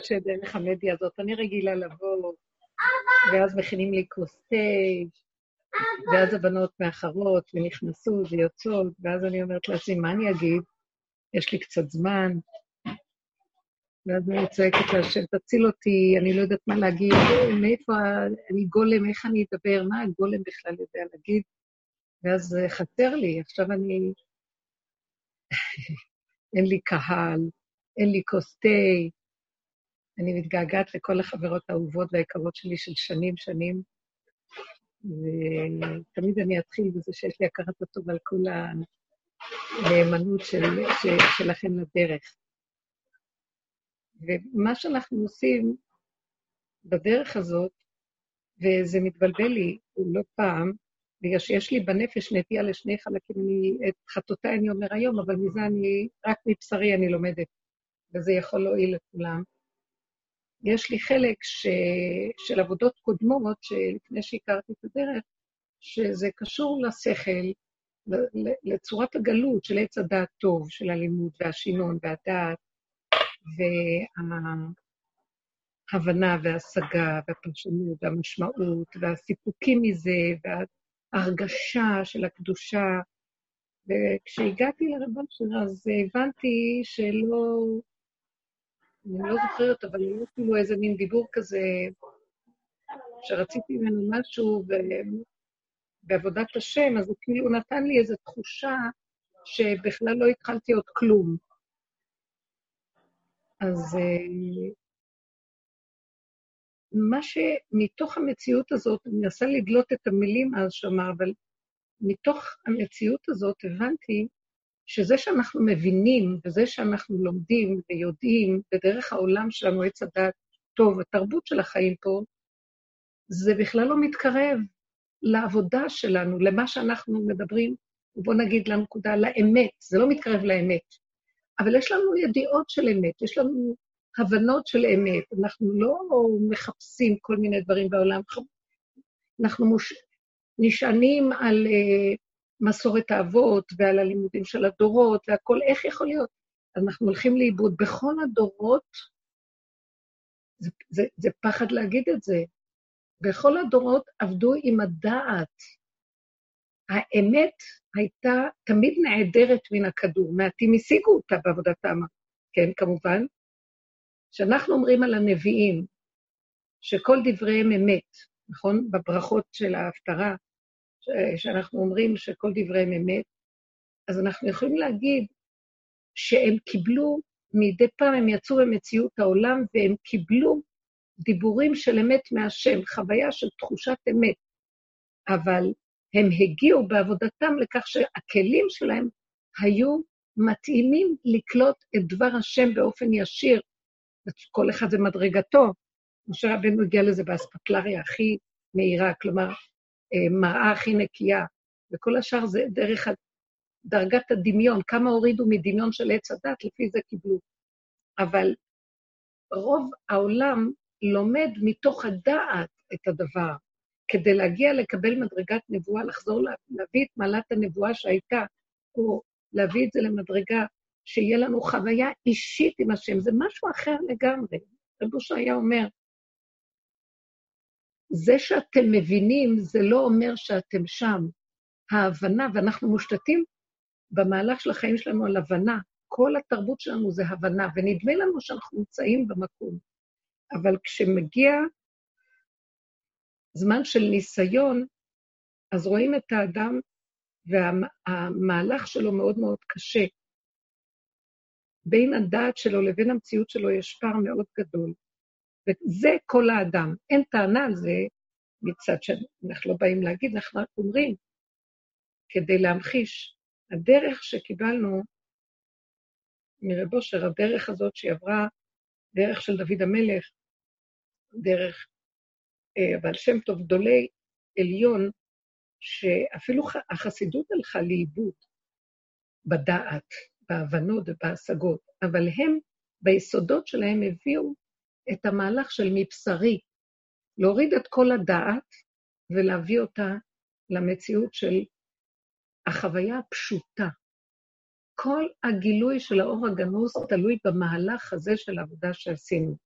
קשה דרך המדיה הזאת. אני רגילה לבוא, ואז מכינים לי כוס תה, ואז הבנות מאחרות ונכנסו ויוצאות, ואז אני אומרת לעצמי, מה אני אגיד? יש לי קצת זמן. ואז אני צועקת להשם, תציל אותי, אני לא יודעת מה להגיד, מאיפה, אני גולם, איך אני אדבר, מה הגולם בכלל יודע להגיד? ואז חסר לי, עכשיו אני... אין לי קהל, אין לי כוס תה, אני מתגעגעת לכל החברות האהובות והיקרות שלי של שנים, שנים, ותמיד אני אתחיל בזה שיש לי הכרת הטוב על כל הנאמנות של, של, שלכם לדרך. ומה שאנחנו עושים בדרך הזאת, וזה מתבלבל לי לא פעם, בגלל שיש לי בנפש נטייה לשני חלקים, אני, את חטאותיי אני אומר היום, אבל מזה אני, רק מבשרי אני לומדת, וזה יכול להועיל לכולם. יש לי חלק ש, של עבודות קודמות, שלפני שהכרתי את הדרך, שזה קשור לשכל, לצורת הגלות של עץ הדעת טוב, של הלימוד והשינון והדעת, וההבנה וההשגה והפרשנות והמשמעות והסיפוקים מזה, וה... ההרגשה של הקדושה. וכשהגעתי לרבן שלה, אז הבנתי שלא, אני לא זוכרת, אבל היה כאילו איזה מין דיבור כזה, שרציתי ממנו משהו ו... בעבודת השם, אז הוא כאילו נתן לי איזו תחושה שבכלל לא התחלתי עוד כלום. אז אה, מה שמתוך המציאות הזאת, אני מנסה לגלות את המילים אז שאמר, אבל מתוך המציאות הזאת הבנתי שזה שאנחנו מבינים, וזה שאנחנו לומדים ויודעים בדרך העולם שלנו, עץ הדת טוב, התרבות של החיים פה, זה בכלל לא מתקרב לעבודה שלנו, למה שאנחנו מדברים, ובואו נגיד לנקודה, לאמת, זה לא מתקרב לאמת. אבל יש לנו ידיעות של אמת, יש לנו הבנות של אמת. אנחנו לא מחפשים כל מיני דברים בעולם, אנחנו מוש... נשענים על uh, מסורת האבות ועל הלימודים של הדורות והכול, איך יכול להיות? אנחנו הולכים לאיבוד. בכל הדורות, זה, זה, זה פחד להגיד את זה, בכל הדורות עבדו עם הדעת. האמת הייתה תמיד נעדרת מן הכדור, מעטים השיגו אותה בעבודתם, כן, כמובן, כשאנחנו אומרים על הנביאים שכל דבריהם אמת, נכון? בברכות של ההפטרה, שאנחנו אומרים שכל דבריהם אמת, אז אנחנו יכולים להגיד שהם קיבלו, מדי פעם הם יצאו במציאות העולם והם קיבלו דיבורים של אמת מהשם, חוויה של תחושת אמת. אבל הם הגיעו בעבודתם לכך שהכלים שלהם היו מתאימים לקלוט את דבר השם באופן ישיר, כל אחד זה מדרגתו. משה רבנו הגיע לזה באספקלריה הכי מהירה, כלומר, אה, מראה הכי נקייה, וכל השאר זה דרך דרגת הדמיון, כמה הורידו מדמיון של עץ הדת, לפי זה קיבלו. אבל רוב העולם לומד מתוך הדעת את הדבר, כדי להגיע לקבל מדרגת נבואה, לחזור להביא את מעלת הנבואה שהייתה, או להביא את זה למדרגה שיהיה לנו חוויה אישית עם השם, זה משהו אחר לגמרי. רב היה אומר, זה שאתם מבינים, זה לא אומר שאתם שם. ההבנה, ואנחנו מושתתים במהלך של החיים שלנו על הבנה. כל התרבות שלנו זה הבנה, ונדמה לנו שאנחנו נמצאים במקום. אבל כשמגיע זמן של ניסיון, אז רואים את האדם, והמהלך שלו מאוד מאוד קשה. בין הדעת שלו לבין המציאות שלו יש פער מאוד גדול. וזה כל האדם. אין טענה על זה מצד שאנחנו לא באים להגיד, אנחנו רק אומרים, כדי להמחיש, הדרך שקיבלנו מרב אושר, הדרך הזאת שהיא עברה, דרך של דוד המלך, דרך אה, הבעל שם טוב, גדולי עליון, שאפילו החסידות הלכה לאיבוד בדעת. בהבנות ובהשגות, אבל הם, ביסודות שלהם, הביאו את המהלך של מבשרי, להוריד את כל הדעת ולהביא אותה למציאות של החוויה הפשוטה. כל הגילוי של האור הגנוז תלוי במהלך הזה של העבודה שעשינו.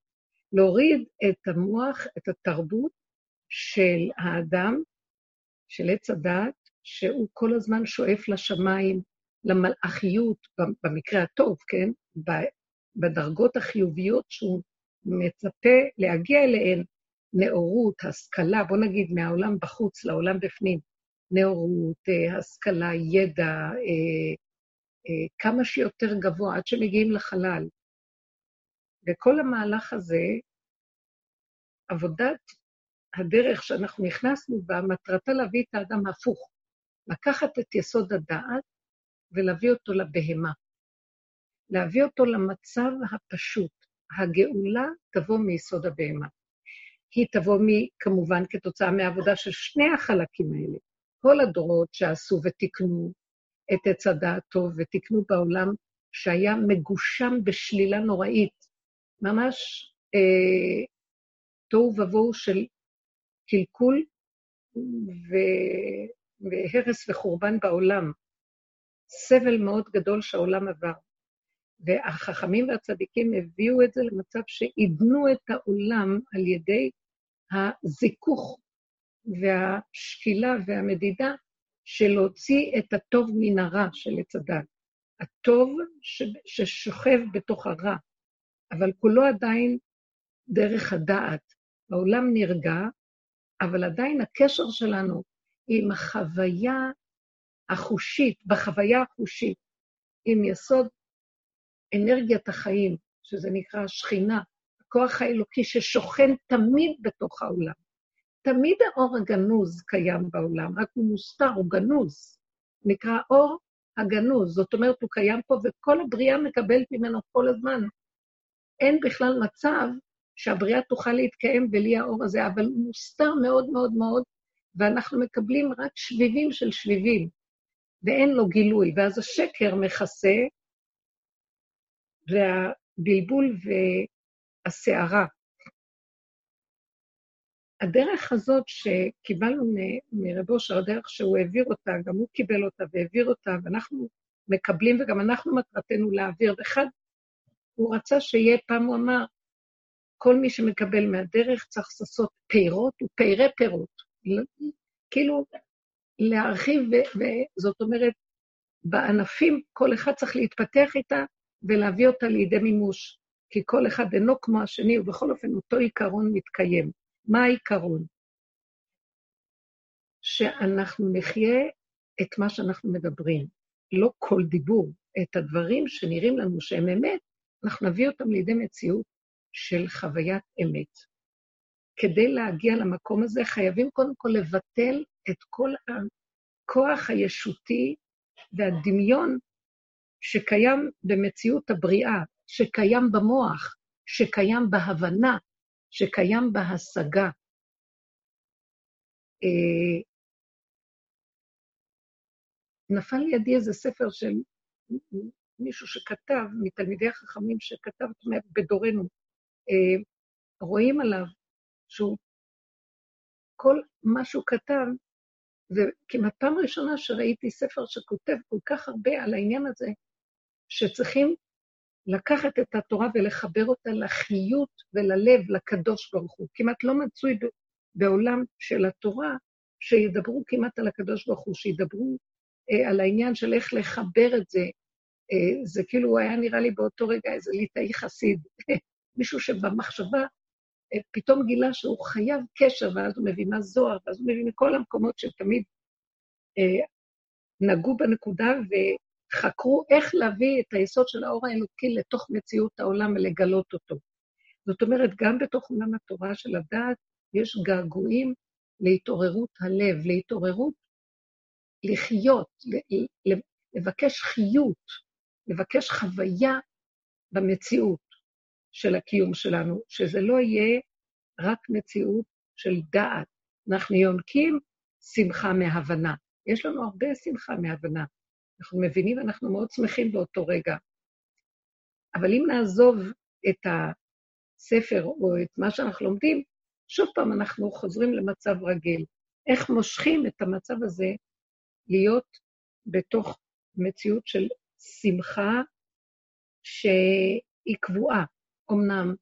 להוריד את המוח, את התרבות של האדם, של עץ הדעת, שהוא כל הזמן שואף לשמיים, למלאכיות, במקרה הטוב, כן? בדרגות החיוביות שהוא מצפה להגיע אליהן, נאורות, השכלה, בוא נגיד מהעולם בחוץ לעולם בפנים, נאורות, אה, השכלה, ידע, אה, אה, כמה שיותר גבוה, עד שמגיעים לחלל. וכל המהלך הזה, עבודת הדרך שאנחנו נכנסנו בה, מטרתה להביא את האדם ההפוך, לקחת את יסוד הדעת ולהביא אותו לבהמה. להביא אותו למצב הפשוט. הגאולה תבוא מיסוד הבהמה. היא תבוא מ, כמובן כתוצאה מהעבודה של שני החלקים האלה. כל הדורות שעשו ותיקנו את עץ הדעת טוב ותיקנו בעולם שהיה מגושם בשלילה נוראית, ממש אה, תוהו ובוהו של קלקול ו... והרס וחורבן בעולם. סבל מאוד גדול שהעולם עבר. והחכמים והצדיקים הביאו את זה למצב שעידנו את העולם על ידי הזיכוך והשקילה והמדידה של להוציא את הטוב מן הרע של עץ הדת. הטוב. ששוכב בתוך הרע, אבל כולו עדיין דרך הדעת. העולם נרגע, אבל עדיין הקשר שלנו עם החוויה החושית, בחוויה החושית, עם יסוד אנרגיית החיים, שזה נקרא שכינה, הכוח האלוקי ששוכן תמיד בתוך העולם. תמיד האור הגנוז קיים בעולם, רק הוא מוסתר, הוא גנוז. נקרא אור הגנוז, זאת אומרת, הוא קיים פה וכל הבריאה מקבלת ממנו כל הזמן. אין בכלל מצב שהבריאה תוכל להתקיים בלי האור הזה, אבל הוא מוסתר מאוד מאוד מאוד, ואנחנו מקבלים רק שביבים של שביבים, ואין לו גילוי, ואז השקר מכסה, והבלבול והסערה. הדרך הזאת שקיבלנו מרב אושר, הדרך שהוא העביר אותה, גם הוא קיבל אותה והעביר אותה, ואנחנו מקבלים, וגם אנחנו מטרתנו להעביר. ואחד, הוא רצה שיהיה, פעם הוא אמר, כל מי שמקבל מהדרך צריך לעשות פירות ופיירי פירות. כאילו, להרחיב, וזאת אומרת, בענפים כל אחד צריך להתפתח איתה ולהביא אותה לידי מימוש, כי כל אחד אינו כמו השני, ובכל אופן אותו עיקרון מתקיים. מה העיקרון? שאנחנו נחיה את מה שאנחנו מדברים, לא כל דיבור, את הדברים שנראים לנו שהם אמת, אנחנו נביא אותם לידי מציאות של חוויית אמת. כדי להגיע למקום הזה חייבים קודם כל לבטל את כל הכוח הישותי והדמיון שקיים במציאות הבריאה, שקיים במוח, שקיים בהבנה, שקיים בהשגה. אה, נפל לידי איזה ספר של מישהו שכתב, מתלמידי החכמים שכתב בדורנו, אה, רואים עליו שהוא, כל מה שהוא כתב, וכמעט פעם ראשונה שראיתי ספר שכותב כל כך הרבה על העניין הזה, שצריכים לקחת את התורה ולחבר אותה לחיות וללב, לקדוש ברוך הוא. כמעט לא מצוי בעולם של התורה שידברו כמעט על הקדוש ברוך הוא, שידברו אה, על העניין של איך לחבר את זה. אה, זה כאילו היה נראה לי באותו רגע איזה ליטאי חסיד, מישהו שבמחשבה אה, פתאום גילה שהוא חייב קשר, ואז הוא מביא מהזוהר, ואז הוא מביא מכל המקומות שתמיד אה, נגעו בנקודה, חקרו איך להביא את היסוד של האור האלוקי לתוך מציאות העולם ולגלות אותו. זאת אומרת, גם בתוך עולם התורה של הדעת יש געגועים להתעוררות הלב, להתעוררות לחיות, לבקש חיות, לבקש חוויה במציאות של הקיום שלנו, שזה לא יהיה רק מציאות של דעת. אנחנו יונקים שמחה מהבנה. יש לנו הרבה שמחה מהבנה. אנחנו מבינים ואנחנו מאוד שמחים באותו רגע. אבל אם נעזוב את הספר או את מה שאנחנו לומדים, שוב פעם אנחנו חוזרים למצב רגיל. איך מושכים את המצב הזה להיות בתוך מציאות של שמחה שהיא קבועה. אמנם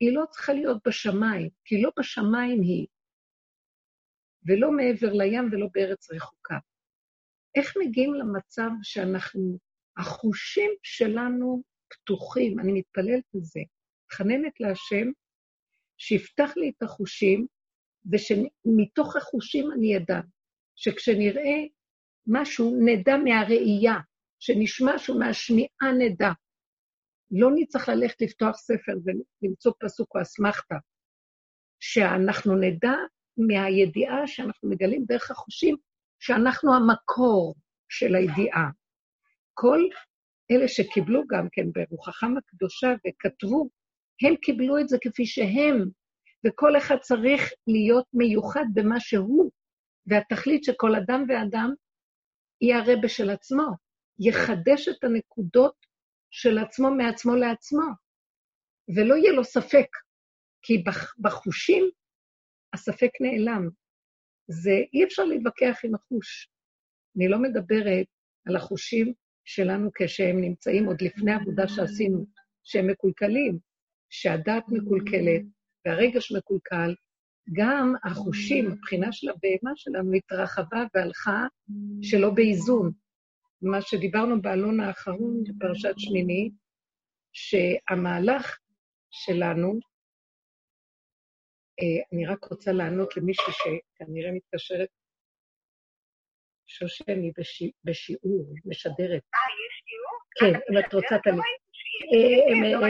היא לא צריכה להיות בשמיים, כי לא בשמיים היא, ולא מעבר לים ולא בארץ רחוקה. איך מגיעים למצב שאנחנו, החושים שלנו פתוחים, אני מתפללת לזה, מתחננת להשם, שיפתח לי את החושים, ושמתוך החושים אני אדע, שכשנראה משהו, נדע מהראייה, שנשמע שהוא מהשמיעה נדע. לא נצטרך ללכת לפתוח ספר ולמצוא פסוק או אסמכתה, שאנחנו נדע מהידיעה שאנחנו מגלים דרך החושים, שאנחנו המקור של הידיעה. כל אלה שקיבלו גם כן ברוחכם הקדושה וכתבו, הם קיבלו את זה כפי שהם, וכל אחד צריך להיות מיוחד במה שהוא, והתכלית שכל אדם ואדם יהיה הרבה של עצמו, יחדש את הנקודות של עצמו מעצמו לעצמו, ולא יהיה לו ספק, כי בחושים הספק נעלם. זה, אי אפשר להתווכח עם החוש. אני לא מדברת על החושים שלנו כשהם נמצאים עוד לפני עבודה שעשינו, שהם מקולקלים, שהדעת מקולקלת והרגש מקולקל, גם החושים, הבחינה של הבהמה שלנו התרחבה והלכה שלא באיזון. מה שדיברנו בעלון האחרון בפרשת שמיני, שהמהלך שלנו, אני רק רוצה לענות למישהי שכנראה מתקשרת, שושני בשיעור, משדרת. אה, יש שיעור? כן, אם את רוצה, תמיד. אה, לא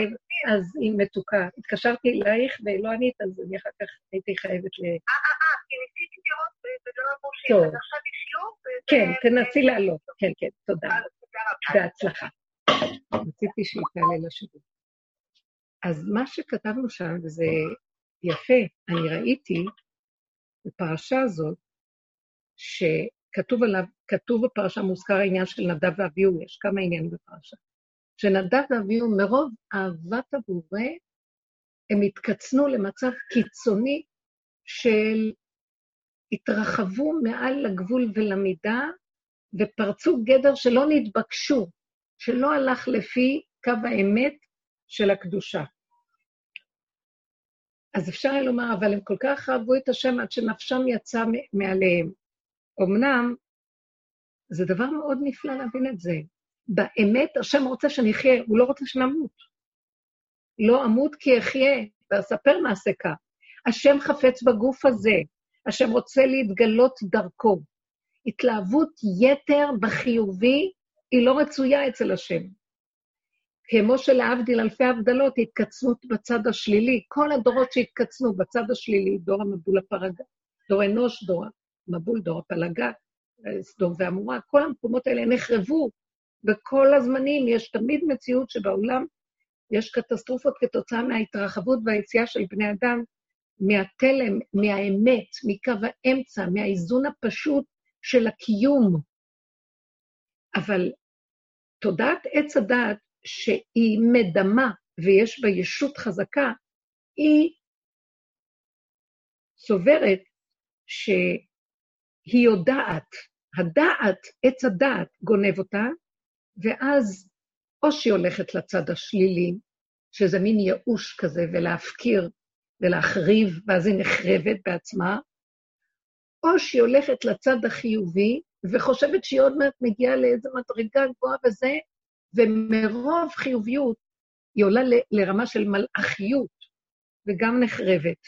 אז היא מתוקה. התקשרתי אלייך ולא ענית, אז אני אחר כך הייתי חייבת ל... אה, אה, אה, כי ניסיתי לראות ולא אמרו שיש, עכשיו יש שיעור. כן, תנסי לעלות. כן, כן, תודה. בהצלחה. רציתי שהיא תעלה לשיעור. אז מה שכתבנו שם, וזה יפה, אני ראיתי בפרשה הזאת, שכתוב עליו, כתוב בפרשה, מוזכר העניין של נדב ואביהו, יש כמה עניינים בפרשה. שנדב ואביהו, מרוב אהבת הבורא, הם התקצנו למצב קיצוני של התרחבו מעל לגבול ולמידה, ופרצו גדר שלא נתבקשו, שלא הלך לפי קו האמת של הקדושה. אז אפשר לומר, אבל הם כל כך אהבו את השם עד שנפשם יצא מעליהם. אמנם, זה דבר מאוד נפלא להבין את זה. באמת, השם רוצה שנחיה, הוא לא רוצה שנמות. לא אמות כי אחיה, ואספר מעשה כך. השם חפץ בגוף הזה, השם רוצה להתגלות דרכו. התלהבות יתר בחיובי היא לא רצויה אצל השם. כמו שלהבדיל אלפי הבדלות, התקצנות בצד השלילי. כל הדורות שהתקצנו בצד השלילי, דור המבול הפרגה, דור אנוש, דור המבול, דור הפלגה, סדום ועמורה, כל המקומות האלה נחרבו בכל הזמנים. יש תמיד מציאות שבעולם יש קטסטרופות כתוצאה מההתרחבות והיציאה של בני אדם מהתלם, מהאמת, מקו האמצע, מהאיזון הפשוט של הקיום. אבל תודעת עץ הדעת, שהיא מדמה ויש בה ישות חזקה, היא סוברת שהיא יודעת, הדעת, עץ הדעת, גונב אותה, ואז או שהיא הולכת לצד השלילי, שזה מין ייאוש כזה, ולהפקיר ולהחריב, ואז היא נחרבת בעצמה, או שהיא הולכת לצד החיובי, וחושבת שהיא עוד מעט מגיעה לאיזו מדרגה גבוהה וזה, ומרוב חיוביות היא עולה לרמה של מלאכיות, וגם נחרבת.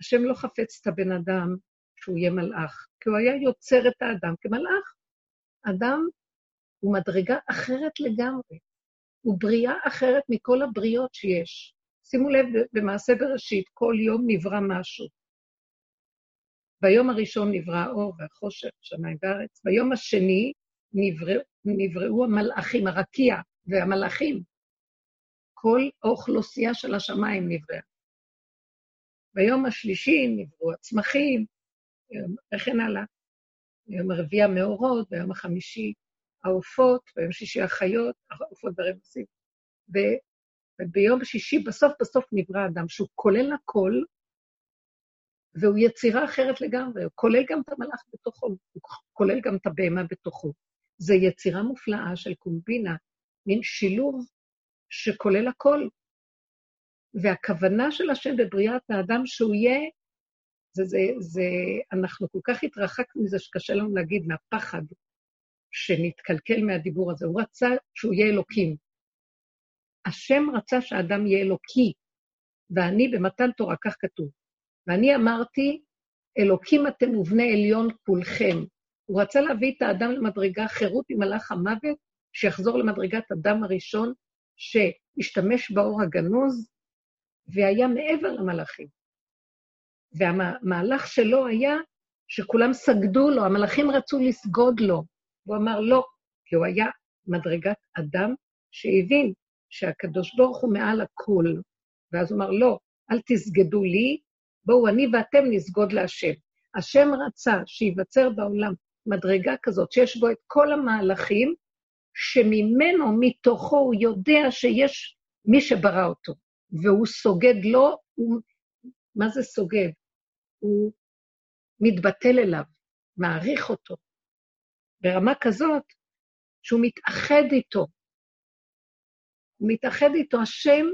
השם לא חפץ את הבן אדם שהוא יהיה מלאך, כי הוא היה יוצר את האדם כמלאך. אדם הוא מדרגה אחרת לגמרי, הוא בריאה אחרת מכל הבריות שיש. שימו לב, במעשה בראשית, כל יום נברא משהו. ביום הראשון נברא האור והחושך, שמיים וארץ. ביום השני נברא, נבראו המלאכים, הרקיע והמלאכים. כל האוכלוסייה של השמיים נבראה. ביום השלישי נבראו הצמחים, וכן הלאה. ביום הרביעי המאורות, ביום החמישי העופות, ביום שישי החיות, העופות והרמסים. וביום שישי, בסוף בסוף נברא אדם, שהוא כולל הכל, והוא יצירה אחרת לגמרי, הוא כולל גם את המלאך בתוכו, הוא כולל גם את הבהמה בתוכו. זו יצירה מופלאה של קומבינה, מין שילוב שכולל הכל. והכוונה של השם בבריאת האדם שהוא יהיה, זה, זה, זה, אנחנו כל כך התרחקנו מזה שקשה לנו להגיד, מהפחד שנתקלקל מהדיבור הזה. הוא רצה שהוא יהיה אלוקים. השם רצה שהאדם יהיה אלוקי, ואני במתן תורה, כך כתוב. ואני אמרתי, אלוקים אתם ובני עליון כולכם. הוא רצה להביא את האדם למדרגה חירות ממלאך המוות, שיחזור למדרגת אדם הראשון, שהשתמש באור הגנוז, והיה מעבר למלאכים. והמהלך שלו היה שכולם סגדו לו, המלאכים רצו לסגוד לו. הוא אמר לא, כי הוא היה מדרגת אדם שהבין שהקדוש ברוך הוא מעל הכול. ואז הוא אמר, לא, אל תסגדו לי, בואו אני ואתם נסגוד להשם. השם רצה שייווצר בעולם מדרגה כזאת, שיש בו את כל המהלכים, שממנו, מתוכו, הוא יודע שיש מי שברא אותו, והוא סוגד לו, הוא... מה זה סוגד? הוא מתבטל אליו, מעריך אותו, ברמה כזאת שהוא מתאחד איתו. הוא מתאחד איתו, השם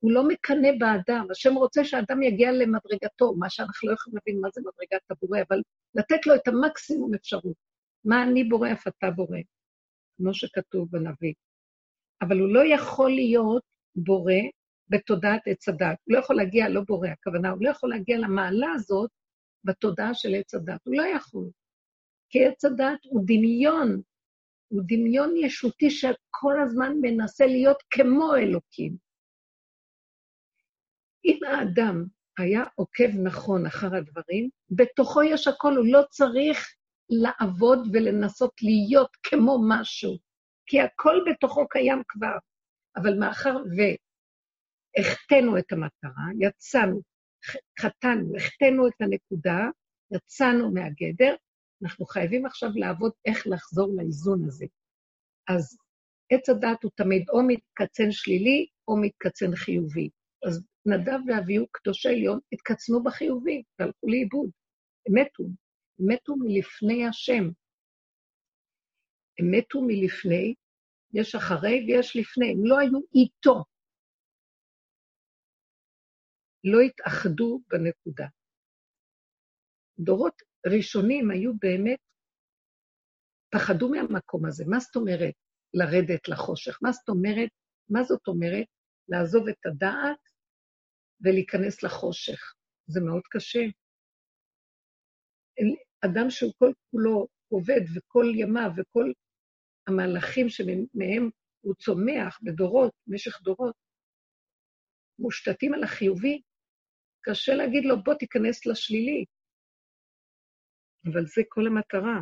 הוא לא מקנא באדם, השם רוצה שהאדם יגיע למדרגתו, מה שאנחנו לא יכולים להבין מה זה מדרגת הבורא, אבל לתת לו את המקסימום אפשרות. מה אני בורא, אף אתה בורא, כמו שכתוב בנביא. אבל הוא לא יכול להיות בורא בתודעת עץ הדת. הוא לא יכול להגיע, לא בורא, הכוונה, הוא לא יכול להגיע למעלה הזאת בתודעה של עץ הדת. הוא לא יכול. כי עץ הדת הוא דמיון, הוא דמיון ישותי שכל הזמן מנסה להיות כמו אלוקים. אם האדם היה עוקב נכון אחר הדברים, בתוכו יש הכל, הוא לא צריך לעבוד ולנסות להיות כמו משהו, כי הכל בתוכו קיים כבר. אבל מאחר והחטאנו את המטרה, יצאנו, חטאנו, החטאנו את הנקודה, יצאנו מהגדר, אנחנו חייבים עכשיו לעבוד איך לחזור לאיזון הזה. אז עץ הדת הוא תמיד או מתקצן שלילי או מתקצן חיובי. אז נדב ואביהו, קדושי עליון, התקצנו בחיובי והלכו לאיבוד. הם מתו, הם מתו מלפני השם. הם מתו מלפני, יש אחרי ויש לפני, הם לא היו איתו. לא התאחדו בנקודה. דורות ראשונים היו באמת, פחדו מהמקום הזה. מה זאת אומרת לרדת לחושך? מה זאת אומרת, מה זאת אומרת לעזוב את הדעת ולהיכנס לחושך? זה מאוד קשה. אדם שהוא כל כולו עובד וכל ימיו וכל המהלכים שמהם הוא צומח בדורות, במשך דורות, מושתתים על החיובי, קשה להגיד לו, בוא תיכנס לשלילי. אבל זה כל המטרה.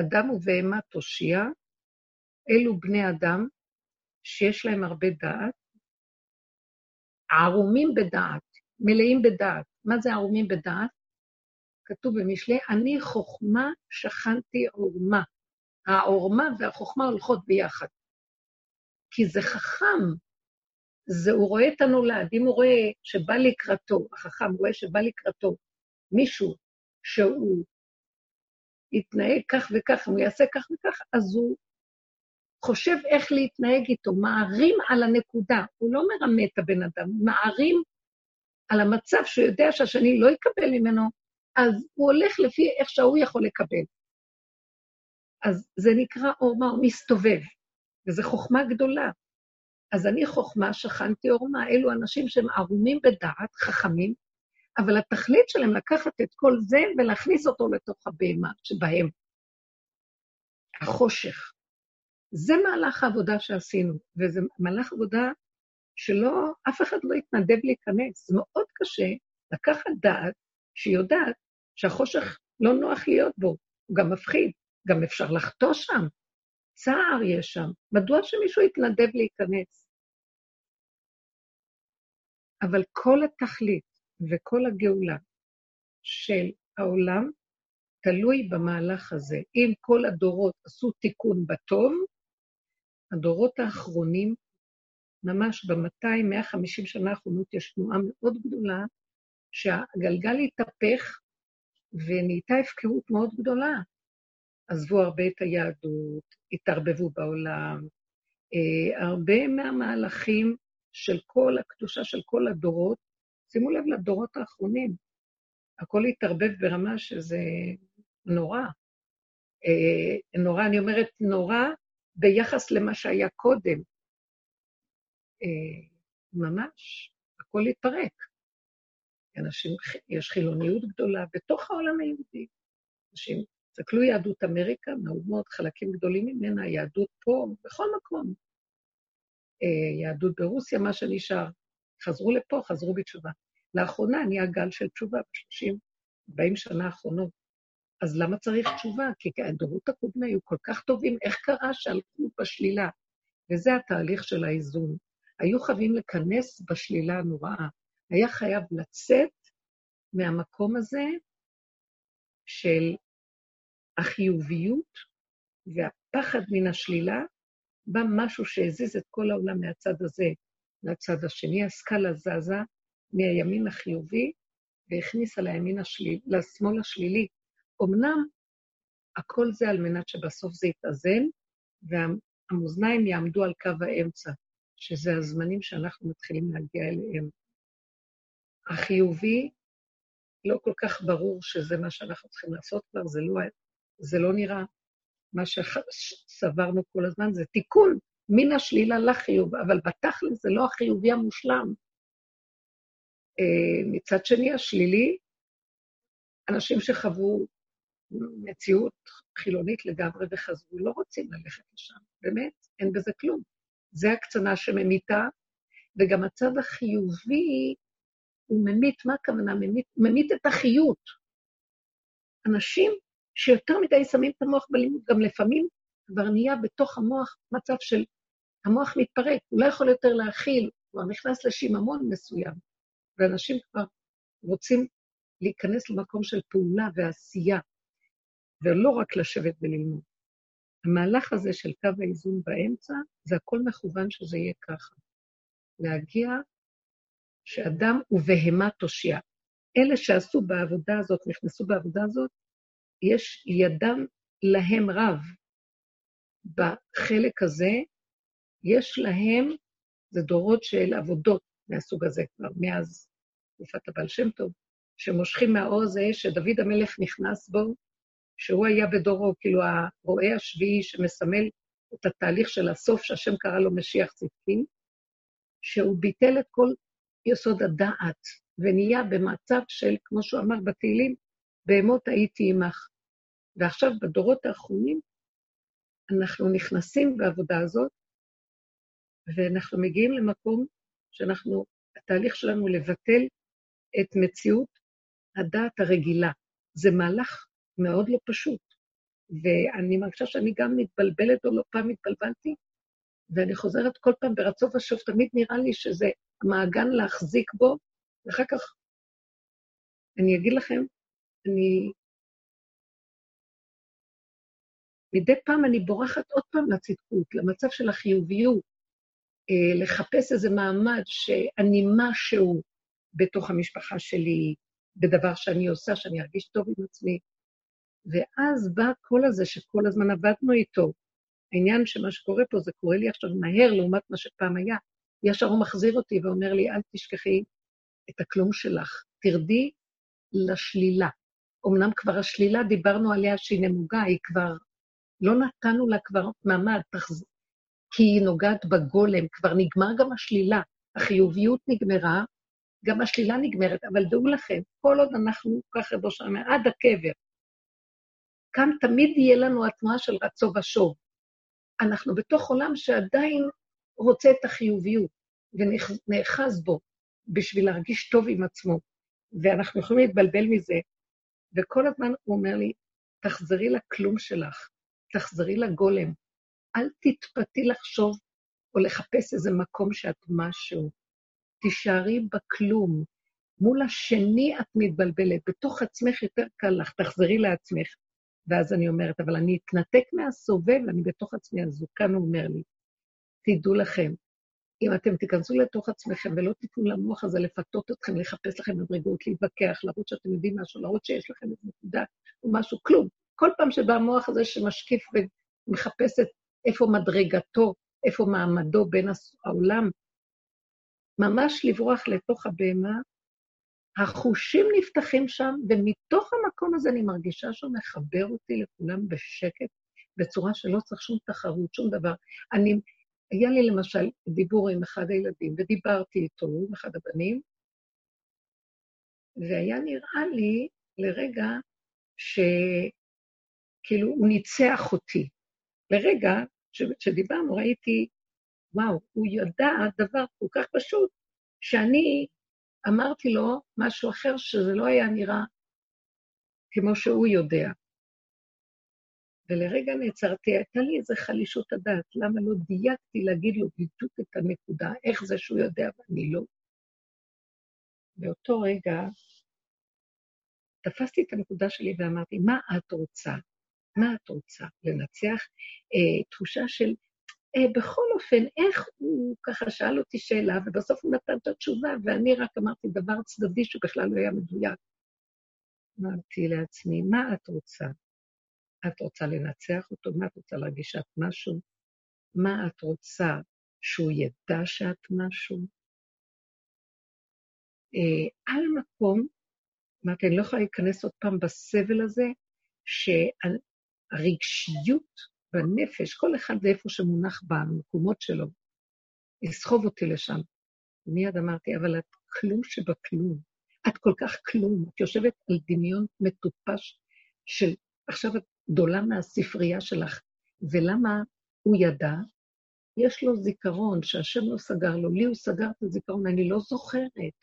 אדם ובהמה תושיע, אלו בני אדם שיש להם הרבה דעת, ערומים בדעת, מלאים בדעת. מה זה ערומים בדעת? כתוב במשלי, אני חוכמה שכנתי עורמה. העורמה והחוכמה הולכות ביחד. כי זה חכם, זה, הוא רואה את הנולד. אם הוא רואה שבא לקראתו, החכם רואה שבא לקראתו מישהו שהוא יתנהג כך וכך, אם הוא יעשה כך וכך, אז הוא חושב איך להתנהג איתו, מערים על הנקודה. הוא לא מרמה את הבן אדם, מערים על המצב שהוא יודע שהשני לא יקבל ממנו, אז הוא הולך לפי איך שההוא יכול לקבל. אז זה נקרא עורמה, הוא מסתובב, וזו חוכמה גדולה. אז אני חוכמה, שכנתי עורמה, אלו אנשים שהם ערומים בדעת, חכמים, אבל התכלית שלהם לקחת את כל זה ולהכניס אותו לתוך הבהמה שבהם. החושך. זה מהלך העבודה שעשינו, וזה מהלך עבודה שלא, אף אחד לא התנדב להיכנס. זה מאוד קשה לקחת דעת שיודעת שהחושך לא נוח להיות בו, הוא גם מפחיד, גם אפשר לחטוא שם, צער יש שם. מדוע שמישהו יתנדב להיכנס? אבל כל התכלית וכל הגאולה של העולם תלוי במהלך הזה. אם כל הדורות עשו תיקון בטוב, הדורות האחרונים, ממש ב-200-150 שנה האחרונות, יש תנועה מאוד גדולה, שהגלגל התהפך ונהייתה הפקרות מאוד גדולה. עזבו הרבה את היהדות, התערבבו בעולם. אה, הרבה מהמהלכים של כל הקדושה של כל הדורות. שימו לב לדורות האחרונים, הכל התערבב ברמה שזה נורא. אה, נורא, אני אומרת נורא ביחס למה שהיה קודם. אה, ממש, הכל התפרק. אנשים, יש חילוניות גדולה בתוך העולם היהודי. אנשים, תסתכלו יהדות אמריקה, נהוג מאוד חלקים גדולים ממנה, יהדות פה, בכל מקום. אה, יהדות ברוסיה, מה שנשאר. חזרו לפה, חזרו בתשובה. לאחרונה נהיה גל של תשובה, ב-30, 40 שנה האחרונות. אז למה צריך תשובה? כי הדורות הקודמים היו כל כך טובים, איך קרה שהלכו בשלילה? וזה התהליך של האיזון. היו חייבים לכנס בשלילה הנוראה. היה חייב לצאת מהמקום הזה של החיוביות והפחד מן השלילה, בא משהו שהזיז את כל העולם מהצד הזה לצד השני. הסקאלה זזה מהימין החיובי והכניסה לימין השליל, לשמאל השלילי. אמנם הכל זה על מנת שבסוף זה יתאזן, והמאזניים יעמדו על קו האמצע, שזה הזמנים שאנחנו מתחילים להגיע אליהם. החיובי, לא כל כך ברור שזה מה שאנחנו צריכים לעשות כבר, זה לא, זה לא נראה מה שסברנו כל הזמן, זה תיקון מן השלילה לחיוב, אבל בתכל'ס זה לא החיובי המושלם. אה, מצד שני, השלילי, אנשים שחוו מציאות חילונית לגמרי וחזרו, לא רוצים ללכת לשם, באמת, אין בזה כלום. זה הקצנה שממיתה, וגם הצד החיובי, הוא ממית, מה הכוונה? ממית, ממית את החיות. אנשים שיותר מדי שמים את המוח בלימוד, גם לפעמים כבר נהיה בתוך המוח מצב של, המוח מתפרק, הוא לא יכול יותר להכיל, הוא נכנס לשיממון מסוים, ואנשים כבר רוצים להיכנס למקום של פעולה ועשייה, ולא רק לשבת וללמוד. המהלך הזה של קו האיזון באמצע, זה הכל מכוון שזה יהיה ככה. להגיע שאדם ובהמה תושיע. אלה שעשו בעבודה הזאת, נכנסו בעבודה הזאת, יש ידם להם רב. בחלק הזה, יש להם, זה דורות של עבודות מהסוג הזה כבר, מאז תקופת הבעל שם טוב, שמושכים מהאור הזה שדוד המלך נכנס בו, שהוא היה בדורו, כאילו הרועה השביעי שמסמל את התהליך של הסוף, שהשם קרא לו משיח צדקי, שהוא ביטל את כל יסוד הדעת, ונהיה במצב של, כמו שהוא אמר בתהילים, בהמות הייתי עמך. ועכשיו, בדורות האחרונים, אנחנו נכנסים בעבודה הזאת, ואנחנו מגיעים למקום שאנחנו, התהליך שלנו לבטל את מציאות הדעת הרגילה. זה מהלך מאוד לא פשוט. ואני מרגישה שאני גם מתבלבלת, או לא פעם התבלבלתי, ואני חוזרת כל פעם ברצון ושוב, תמיד נראה לי שזה מעגן להחזיק בו, ואחר כך, אני אגיד לכם, אני... מדי פעם אני בורחת עוד פעם לצדקות, למצב של החיוביות, אה, לחפש איזה מעמד שאני משהו בתוך המשפחה שלי, בדבר שאני עושה, שאני ארגיש טוב עם עצמי. ואז בא הקול הזה שכל הזמן עבדנו איתו. העניין שמה שקורה פה, זה קורה לי עכשיו מהר לעומת מה שפעם היה. ישר הוא מחזיר אותי ואומר לי, אל תשכחי את הכלום שלך, תרדי לשלילה. אמנם כבר השלילה, דיברנו עליה שהיא נמוגה, היא כבר, לא נתנו לה כבר מעמד, תחז... כי היא נוגעת בגולם, כבר נגמר גם השלילה. החיוביות נגמרה, גם השלילה נגמרת, אבל דעו לכם, כל עוד אנחנו, ככה ראש עד הקבר, כאן תמיד יהיה לנו התנועה של רצו ושוב. אנחנו בתוך עולם שעדיין רוצה את החיוביות, ונאחז בו בשביל להרגיש טוב עם עצמו, ואנחנו יכולים להתבלבל מזה. וכל הזמן הוא אומר לי, תחזרי לכלום שלך, תחזרי לגולם, אל תתפתי לחשוב או לחפש איזה מקום שאת משהו. תישארי בכלום. מול השני את מתבלבלת, בתוך עצמך יותר קל לך, תחזרי לעצמך. ואז אני אומרת, אבל אני אתנתק מהסובב, אני בתוך עצמי, כאן אומר לי, תדעו לכם, אם אתם תיכנסו לתוך עצמכם ולא תיתנו למוח הזה לפתות אתכם, לחפש לכם מדרגות, להתווכח, להראות שאתם יודעים משהו, להראות שיש לכם איזה נקודה או משהו, כלום. כל פעם שבא המוח הזה שמשקיף ומחפש את איפה מדרגתו, איפה מעמדו בין העולם, ממש לברוח לתוך הבהמה, החושים נפתחים שם, ומתוך המקום הזה אני מרגישה שהוא מחבר אותי לכולם בשקט, בצורה שלא צריך שום תחרות, שום דבר. אני, היה לי למשל דיבור עם אחד הילדים, ודיברתי איתו, עם אחד הבנים, והיה נראה לי לרגע שכאילו הוא ניצח אותי. לרגע, כשדיברנו, ראיתי, וואו, הוא ידע דבר כל כך פשוט, שאני אמרתי לו משהו אחר שזה לא היה נראה כמו שהוא יודע. ולרגע נעצרתי, הייתה לי איזו חלישות הדעת, למה לא דייקתי להגיד לו בדיוק את הנקודה, איך זה שהוא יודע ואני לא. באותו רגע תפסתי את הנקודה שלי ואמרתי, מה את רוצה? מה את רוצה? לנצח? אה, תחושה של, בכל אופן, איך הוא ככה שאל אותי שאלה, ובסוף הוא נתן את התשובה, ואני רק אמרתי דבר צדדי שבכלל לא היה מדויק. אמרתי לעצמי, מה את רוצה? את רוצה לנצח אותו? מה את רוצה להרגיש שאת משהו? מה את רוצה שהוא ידע שאת משהו? אה, על מקום, אמרתי, אני לא יכולה להיכנס עוד פעם בסבל הזה, שהרגשיות בנפש, כל אחד זה איפה שמונח במקומות שלו, יסחוב אותי לשם. מיד אמרתי, אבל את כלום שבכלום. את כל כך כלום. את יושבת על דמיון מטופש של, עכשיו את גדולה מהספרייה שלך. ולמה הוא ידע? יש לו זיכרון שהשם לא סגר לו, לי הוא סגר את הזיכרון, אני לא זוכרת.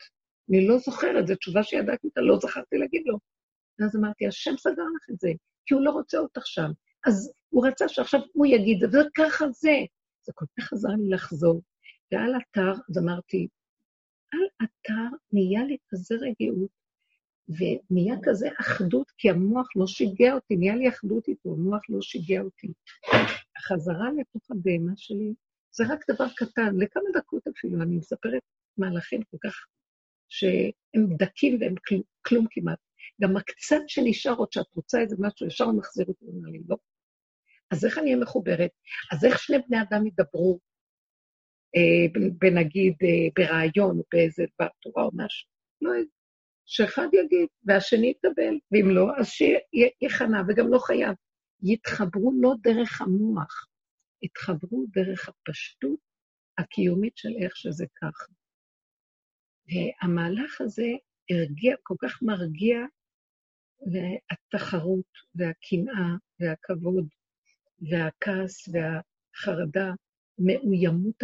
אני לא זוכרת, זו תשובה שידעתי אותה, לא זכרתי להגיד לו. ואז אמרתי, השם סגר לך את זה, כי הוא לא רוצה אותך שם. אז הוא רצה שעכשיו הוא יגיד וככה זה. זה כל כך עזר לי לחזור. ועל אתר, אז אמרתי, על אתר נהיה לי כזה רגיעות, ונהיה כזה אחדות, כי המוח לא שיגע אותי, נהיה לי אחדות איתו, המוח לא שיגע אותי. החזרה לתוך הבהמה שלי, זה רק דבר קטן, לכמה דקות אפילו, אני מספרת מהלכים כל כך, שהם דקים והם כלום, כלום כמעט. גם הקצת שנשאר עוד שאת רוצה איזה משהו, ישר מחזיר אותי, אומר לי, לא. אז איך אני אהיה מחוברת? אז איך שני בני אדם ידברו, אה, בנגיד, אה, ברעיון, באיזה דבר תורה או משהו? לא, שאחד יגיד, והשני יקבל, ואם לא, אז שיכנע, וגם לא חייב. יתחברו לא דרך המוח, יתחברו דרך הפשטות הקיומית של איך שזה ככה. והמהלך הזה הרגיע, כל כך מרגיע, והתחרות והקנאה והכבוד והכעס והחרדה, מאוימות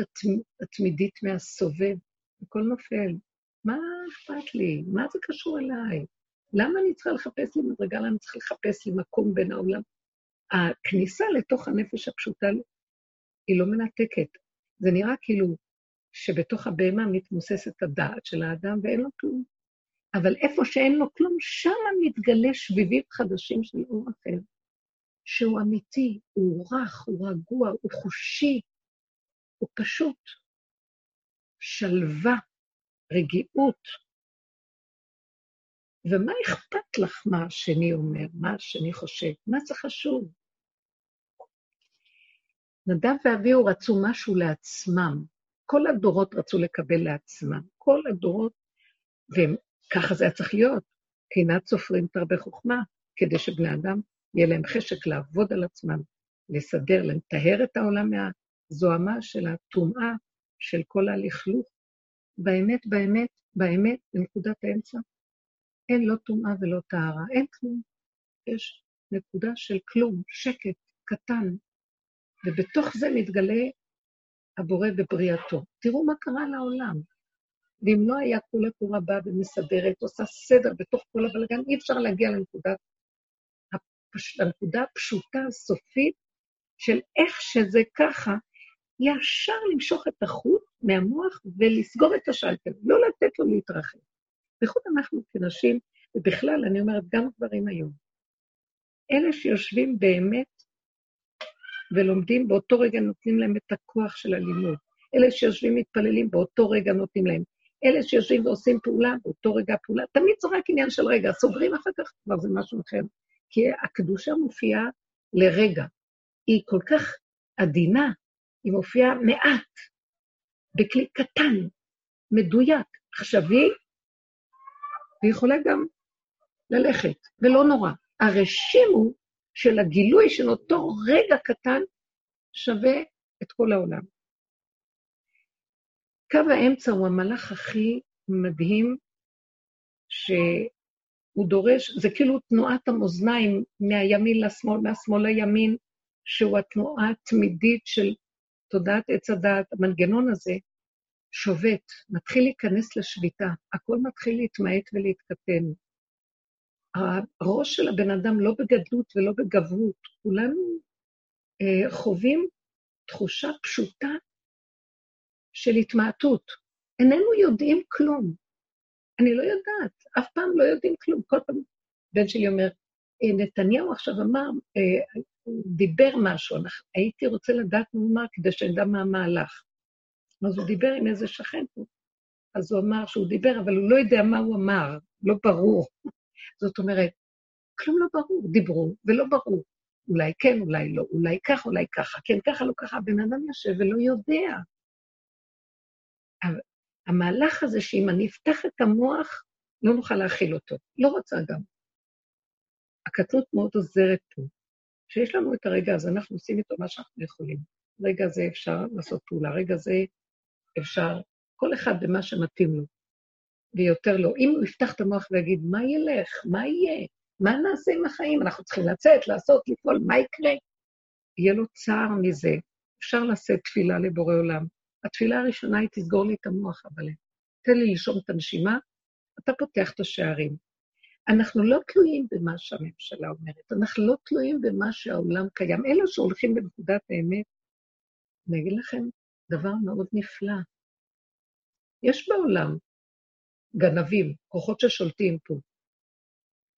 התמידית מהסובב, הכל נופל. מה אכפת לי? מה זה קשור אליי? למה אני צריכה לחפש לי מדרגה? למה אני צריכה לחפש לי מקום בין העולם? הכניסה לתוך הנפש הפשוטה היא לא מנתקת. זה נראה כאילו שבתוך הבהמה מתמוססת הדעת של האדם ואין לו כלום. אבל איפה שאין לו כלום, שם מתגלה שביבים חדשים של אור אחר, שהוא אמיתי, הוא רך, הוא רגוע, הוא חושי, הוא פשוט שלווה, רגיעות. ומה אכפת לך מה השני אומר, מה השני חושב? מה זה חשוב? נדב ואביהו רצו משהו לעצמם. כל הדורות רצו לקבל לעצמם. כל הדורות, וככה זה היה צריך להיות. קנאת סופרים תרבה חוכמה, כדי שבני אדם יהיה להם חשק לעבוד על עצמם, לסדר, לטהר את העולם מהזוהמה של הטומאה, של כל הלכלוך. באמת, באמת, באמת, בנקודת האמצע, אין לא טומאה ולא טהרה, אין כלום. יש נקודה של כלום, שקט, קטן, ובתוך זה מתגלה הבורא בבריאתו. תראו מה קרה לעולם. ואם לא היה כל התורה באה ומסדרת, עושה סדר בתוך כל הבלגן, אי אפשר להגיע לנקודה, הפש... לנקודה הפשוטה, הסופית, של איך שזה ככה, ישר למשוך את החוט מהמוח ולסגור את השלטר, לא לתת לו להתרחב. בייחוד אנחנו כנשים, ובכלל, אני אומרת, גם גברים היום. אלה שיושבים באמת ולומדים, באותו רגע נותנים להם את הכוח של הלימוד. אלה שיושבים מתפללים, באותו רגע נותנים להם. אלה שיושבים ועושים פעולה, באותו רגע פעולה. תמיד זה רק עניין של רגע, סוגרים אחר כך כבר זה משהו אחר. כי הקדושה מופיעה לרגע. היא כל כך עדינה, היא מופיעה מעט, בכלי קטן, מדויק, עכשווי, ויכולה גם ללכת, ולא נורא. הרשים הוא של הגילוי של אותו רגע קטן שווה את כל העולם. קו האמצע הוא המהלך הכי מדהים, שהוא דורש, זה כאילו תנועת המאזניים מהימין לשמאל, מהשמאל לימין, שהוא התנועה התמידית של תודעת עץ הדעת, המנגנון הזה שובת, מתחיל להיכנס לשביתה, הכל מתחיל להתמעט ולהתקטן. הראש של הבן אדם לא בגדלות ולא בגברות, כולנו אה, חווים תחושה פשוטה של התמעטות. איננו יודעים כלום. אני לא יודעת, אף פעם לא יודעים כלום. כל פעם בן שלי אומר, אה, נתניהו עכשיו אמר, אה, דיבר משהו, הייתי רוצה לדעת מה הוא אמר כדי שנדע מה המהלך. אז הוא דיבר עם איזה שכן פה. אז הוא אמר שהוא דיבר, אבל הוא לא יודע מה הוא אמר, לא ברור. זאת אומרת, כלום לא ברור, דיברו ולא ברור. אולי כן, אולי לא, אולי כך, אולי ככה, כן, ככה, לא ככה, הבן אדם יושב ולא יודע. המהלך הזה שאם אני אפתח את המוח, לא נוכל להכיל אותו. לא רוצה גם. הקטנות מאוד עוזרת פה. כשיש לנו את הרגע הזה, אנחנו עושים איתו מה שאנחנו יכולים. רגע זה אפשר לעשות פעולה, רגע זה אפשר, כל אחד במה שמתאים לו, ויותר לא. אם הוא יפתח את המוח ויגיד, מה ילך? מה יהיה? מה נעשה עם החיים? אנחנו צריכים לצאת, לעשות, לפעול, מה יקרה? יהיה לו צער מזה. אפשר לשאת תפילה לבורא עולם. התפילה הראשונה היא תסגור לי את המוח, אבל תן לי לנשום את הנשימה, אתה פותח את השערים. אנחנו לא תלויים במה שהממשלה אומרת, אנחנו לא תלויים במה שהעולם קיים. אלו שהולכים בנקודת האמת, אני אגיד לכם דבר מאוד נפלא. יש בעולם גנבים, כוחות ששולטים פה.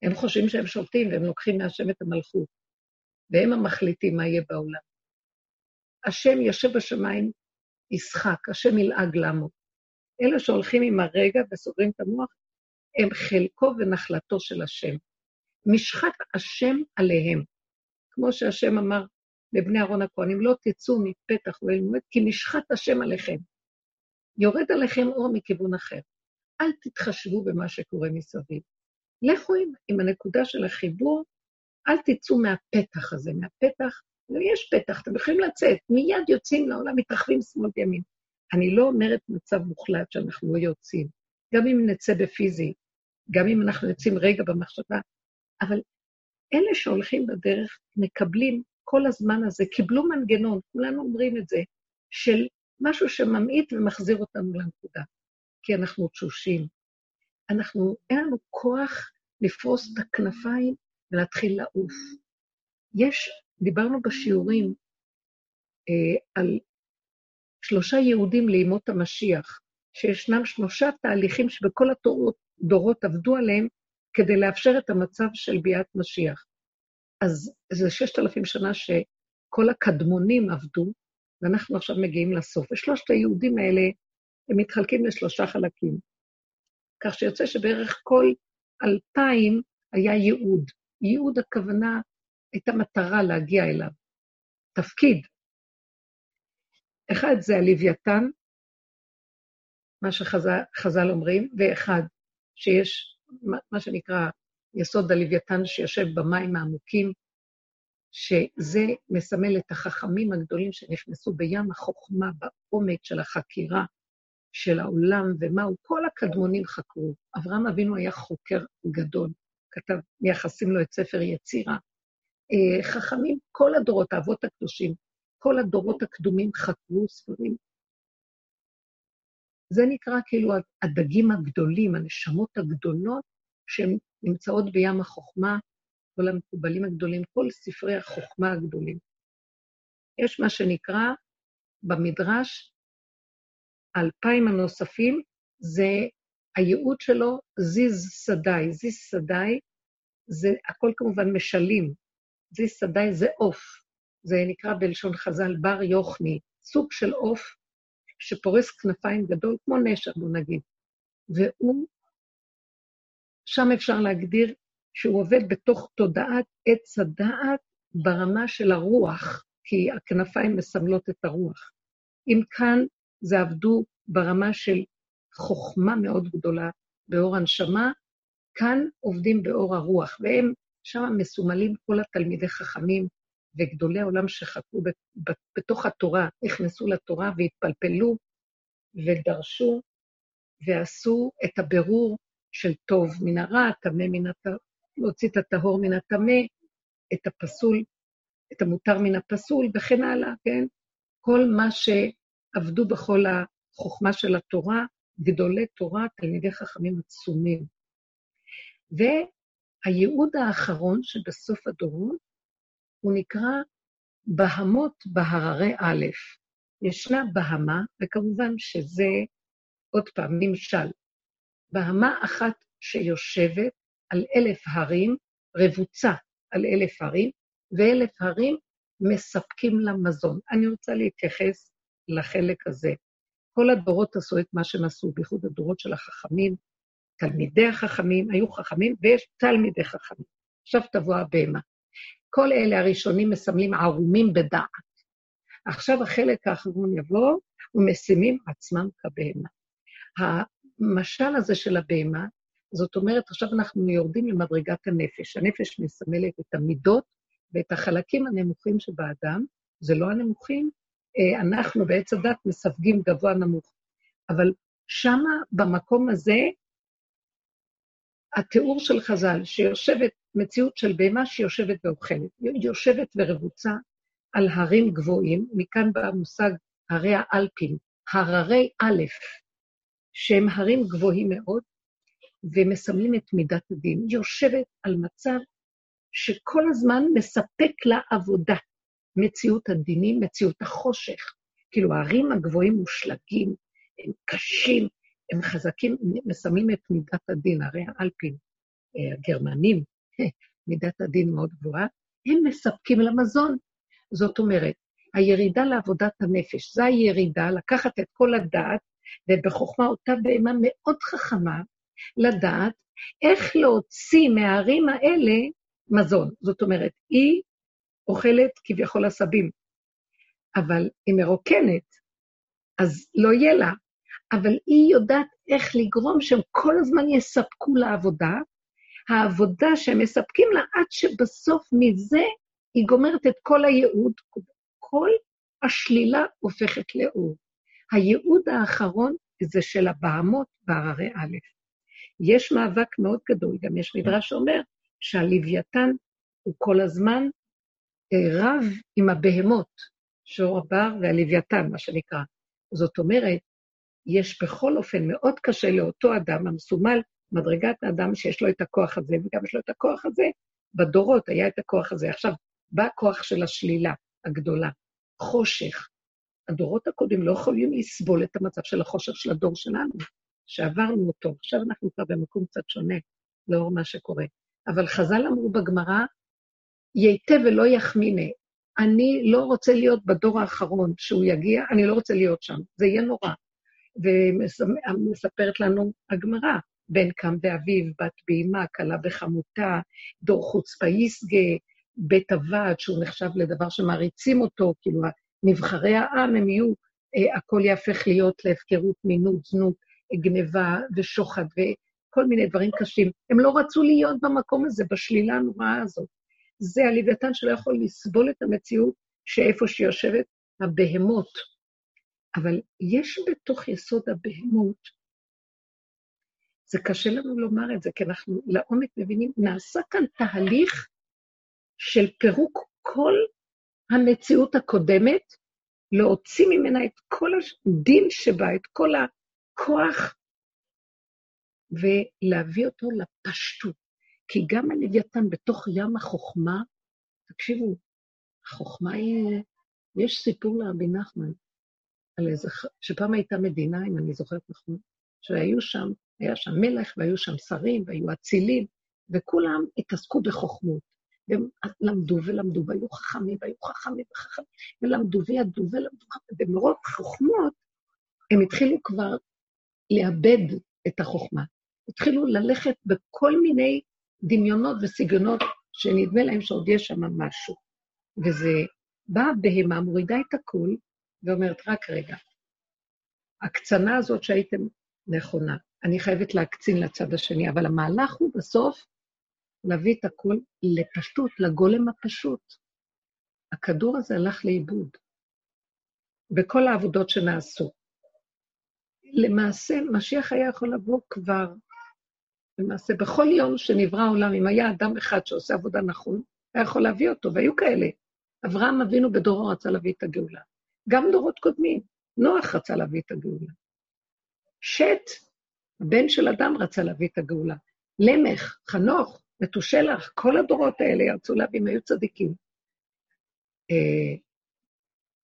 הם חושבים שהם שולטים והם לוקחים מהשם את המלכות, והם המחליטים מה יהיה בעולם. השם יושב בשמיים, ישחק, השם ילעג למו. אלה שהולכים עם הרגע וסוגרים את המוח, הם חלקו ונחלתו של השם. משחת השם עליהם. כמו שהשם אמר לבני אהרון הכהנים, לא תצאו מפתח ואל מועד, כי משחת השם עליכם. יורד עליכם אור מכיוון אחר. אל תתחשבו במה שקורה מסביב. לכו עם, עם הנקודה של החיבור, אל תצאו מהפתח הזה, מהפתח, ויש פתח, אתם יכולים לצאת, מיד יוצאים לעולם, מתרחבים שמאל וימין. אני לא אומרת מצב מוחלט שאנחנו לא יוצאים, גם אם נצא בפיזי, גם אם אנחנו יוצאים רגע במחשבה, אבל אלה שהולכים בדרך מקבלים כל הזמן הזה, קיבלו מנגנון, כולנו אומרים את זה, של משהו שממעיט ומחזיר אותנו לנקודה, כי אנחנו תשושים. אנחנו, אין לנו כוח לפרוס את הכנפיים ולהתחיל לעוף. יש, דיברנו בשיעורים אה, על שלושה יהודים לימות המשיח, שישנם שלושה תהליכים שבכל הדורות עבדו עליהם כדי לאפשר את המצב של ביאת משיח. אז זה ששת אלפים שנה שכל הקדמונים עבדו, ואנחנו עכשיו מגיעים לסוף. ושלושת היהודים האלה, הם מתחלקים לשלושה חלקים. כך שיוצא שבערך כל אלפיים היה ייעוד. ייעוד הכוונה הייתה מטרה להגיע אליו. תפקיד. אחד זה הלוויתן, מה שחז"ל אומרים, ואחד שיש מה שנקרא יסוד הלוויתן שיושב במים העמוקים, שזה מסמל את החכמים הגדולים שנכנסו בים החוכמה, בעומק של החקירה של העולם ומהו, כל הקדמונים חקרו. אברהם אבינו היה חוקר גדול, כתב, מייחסים לו את ספר יצירה. אה, חכמים, כל הדורות, האבות הקדושים, כל הדורות הקדומים חקרו ספרים. זה נקרא כאילו הדגים הגדולים, הנשמות הגדולות, שהן נמצאות בים החוכמה, כל המקובלים הגדולים, כל ספרי החוכמה הגדולים. יש מה שנקרא במדרש, האלפיים הנוספים, זה הייעוד שלו זיז סדאי. זיז סדאי זה הכל כמובן משלים. זיז סדאי זה עוף. זה נקרא בלשון חז"ל בר יוכני, סוג של עוף שפורס כנפיים גדול, כמו נשר, בוא נגיד. והוא שם אפשר להגדיר שהוא עובד בתוך תודעת עץ הדעת ברמה של הרוח, כי הכנפיים מסמלות את הרוח. אם כאן זה עבדו ברמה של חוכמה מאוד גדולה באור הנשמה, כאן עובדים באור הרוח, והם שם מסומלים כל התלמידי חכמים וגדולי העולם שחקרו בתוך התורה, נכנסו לתורה והתפלפלו ודרשו ועשו את הבירור של טוב מן הרע, טמא מן הטהור, להוציא את הטהור מן הטמא, את הפסול, את המותר מן הפסול וכן הלאה, כן? כל מה שעבדו בכל החוכמה של התורה, גדולי תורה, תלמידי חכמים עצומים. והייעוד האחרון שבסוף הדורות, הוא נקרא בהמות בהררי א'. ישנה בהמה, וכמובן שזה, עוד פעם, נמשל. בהמה אחת שיושבת על אלף הרים, רבוצה על אלף הרים, ואלף הרים מספקים לה מזון. אני רוצה להתייחס לחלק הזה. כל הדורות עשו את מה שהם עשו, בייחוד הדורות של החכמים, תלמידי החכמים, היו חכמים ויש תלמידי חכמים. עכשיו תבוא הבהמה. כל אלה הראשונים מסמלים ערומים בדעת. עכשיו החלק האחרון יבוא, ומשימים עצמם כבהמה. המשל הזה של הבהמה, זאת אומרת, עכשיו אנחנו יורדים למדרגת הנפש. הנפש מסמלת את המידות ואת החלקים הנמוכים שבאדם, זה לא הנמוכים, אה, אנחנו בעץ הדת מסווגים גבוה נמוך. אבל שמה, במקום הזה, התיאור של חז"ל, שיושבת, מציאות של בהמה שיושבת ואוכלת, יושבת ורבוצה על הרים גבוהים, מכאן בא המושג הרי האלפים, הררי א', שהם הרים גבוהים מאוד, ומסמלים את מידת הדין. יושבת על מצב שכל הזמן מספק לה עבודה. מציאות הדינים, מציאות החושך. כאילו, הערים הגבוהים מושלגים, הם קשים, הם חזקים, מסמלים את מידת הדין, הרי האלפים, אה, הגרמנים, מידת הדין מאוד גבוהה, הם מספקים למזון. זאת אומרת, הירידה לעבודת הנפש, זו הירידה, לקחת את כל הדעת, ובחוכמה אותה בהמה מאוד חכמה, לדעת איך להוציא מהערים האלה מזון. זאת אומרת, היא אוכלת כביכול עשבים, אבל היא מרוקנת, אז לא יהיה לה. אבל היא יודעת איך לגרום שהם כל הזמן יספקו לה עבודה, העבודה שהם מספקים לה, עד שבסוף מזה היא גומרת את כל הייעוד, כל השלילה הופכת לאור. הייעוד האחרון זה של הבהמות בהררי א'. יש מאבק מאוד גדול, גם יש מדרש שאומר שהלוויתן הוא כל הזמן אה, רב עם הבהמות, שור הבר והלוויתן, מה שנקרא. זאת אומרת, יש בכל אופן מאוד קשה לאותו אדם המסומל, מדרגת האדם שיש לו את הכוח הזה, וגם יש לו את הכוח הזה, בדורות היה את הכוח הזה. עכשיו, בא הכוח של השלילה הגדולה, חושך. הדורות הקודמים לא יכולים לסבול את המצב של החושך של הדור שלנו, שעברנו אותו. עכשיו אנחנו כבר במקום קצת שונה, לאור מה שקורה. אבל חז"ל אמרו בגמרא, ייתה ולא יחמיני. אני לא רוצה להיות בדור האחרון שהוא יגיע, אני לא רוצה להיות שם, זה יהיה נורא. ומספרת לנו הגמרא, בן קם ואביו, בת בהמה, כלה וחמותה, דור חוצפה יסגה, בית הוועד, שהוא נחשב לדבר שמעריצים אותו, כאילו נבחרי העם הם יהיו, אה, הכל יהפך להיות להפקרות, מינות, זנות, גניבה ושוחד וכל מיני דברים קשים. הם לא רצו להיות במקום הזה, בשלילה הנוראה הזאת. זה הלוויתן שלא יכול לסבול את המציאות שאיפה שיושבת הבהמות. אבל יש בתוך יסוד הבהמות, זה קשה לנו לומר את זה, כי אנחנו לעומק מבינים, נעשה כאן תהליך של פירוק כל המציאות הקודמת, להוציא ממנה את כל הדין שבה, את כל הכוח, ולהביא אותו לפשטות. כי גם הלוויתן בתוך ים החוכמה, תקשיבו, החוכמה היא... יש סיפור לרבי נחמן, על איזה... שפעם הייתה מדינה, אם אני זוכרת נכון, שהיו שם, היה שם מלך והיו שם שרים והיו אצילים, וכולם התעסקו בחוכמות. והם למדו ולמדו, והיו חכמים, והיו חכמים וחכמים, ולמדו וידעו ולמדו, ומרוב חוכמות הם התחילו כבר לאבד את החוכמה. התחילו ללכת בכל מיני דמיונות וסגנונות שנדמה להם שעוד יש שם משהו. וזה, באה בהמה, מורידה את הכול, ואומרת, רק רגע, הקצנה הזאת שהייתם נכונה. אני חייבת להקצין לצד השני, אבל המהלך הוא בסוף להביא את הכל לפשטות, לגולם הפשוט. הכדור הזה הלך לאיבוד בכל העבודות שנעשו. למעשה, משיח היה יכול לבוא כבר, למעשה, בכל יום שנברא העולם, אם היה אדם אחד שעושה עבודה נכון, היה יכול להביא אותו, והיו כאלה. אברהם אבינו בדורו רצה להביא את הגאולה. גם דורות קודמים, נוח רצה להביא את הגאולה. שת, הבן של אדם, רצה להביא את הגאולה. למך, חנוך, מתושלח, כל הדורות האלה ירצו להביא, הם היו צדיקים. אה,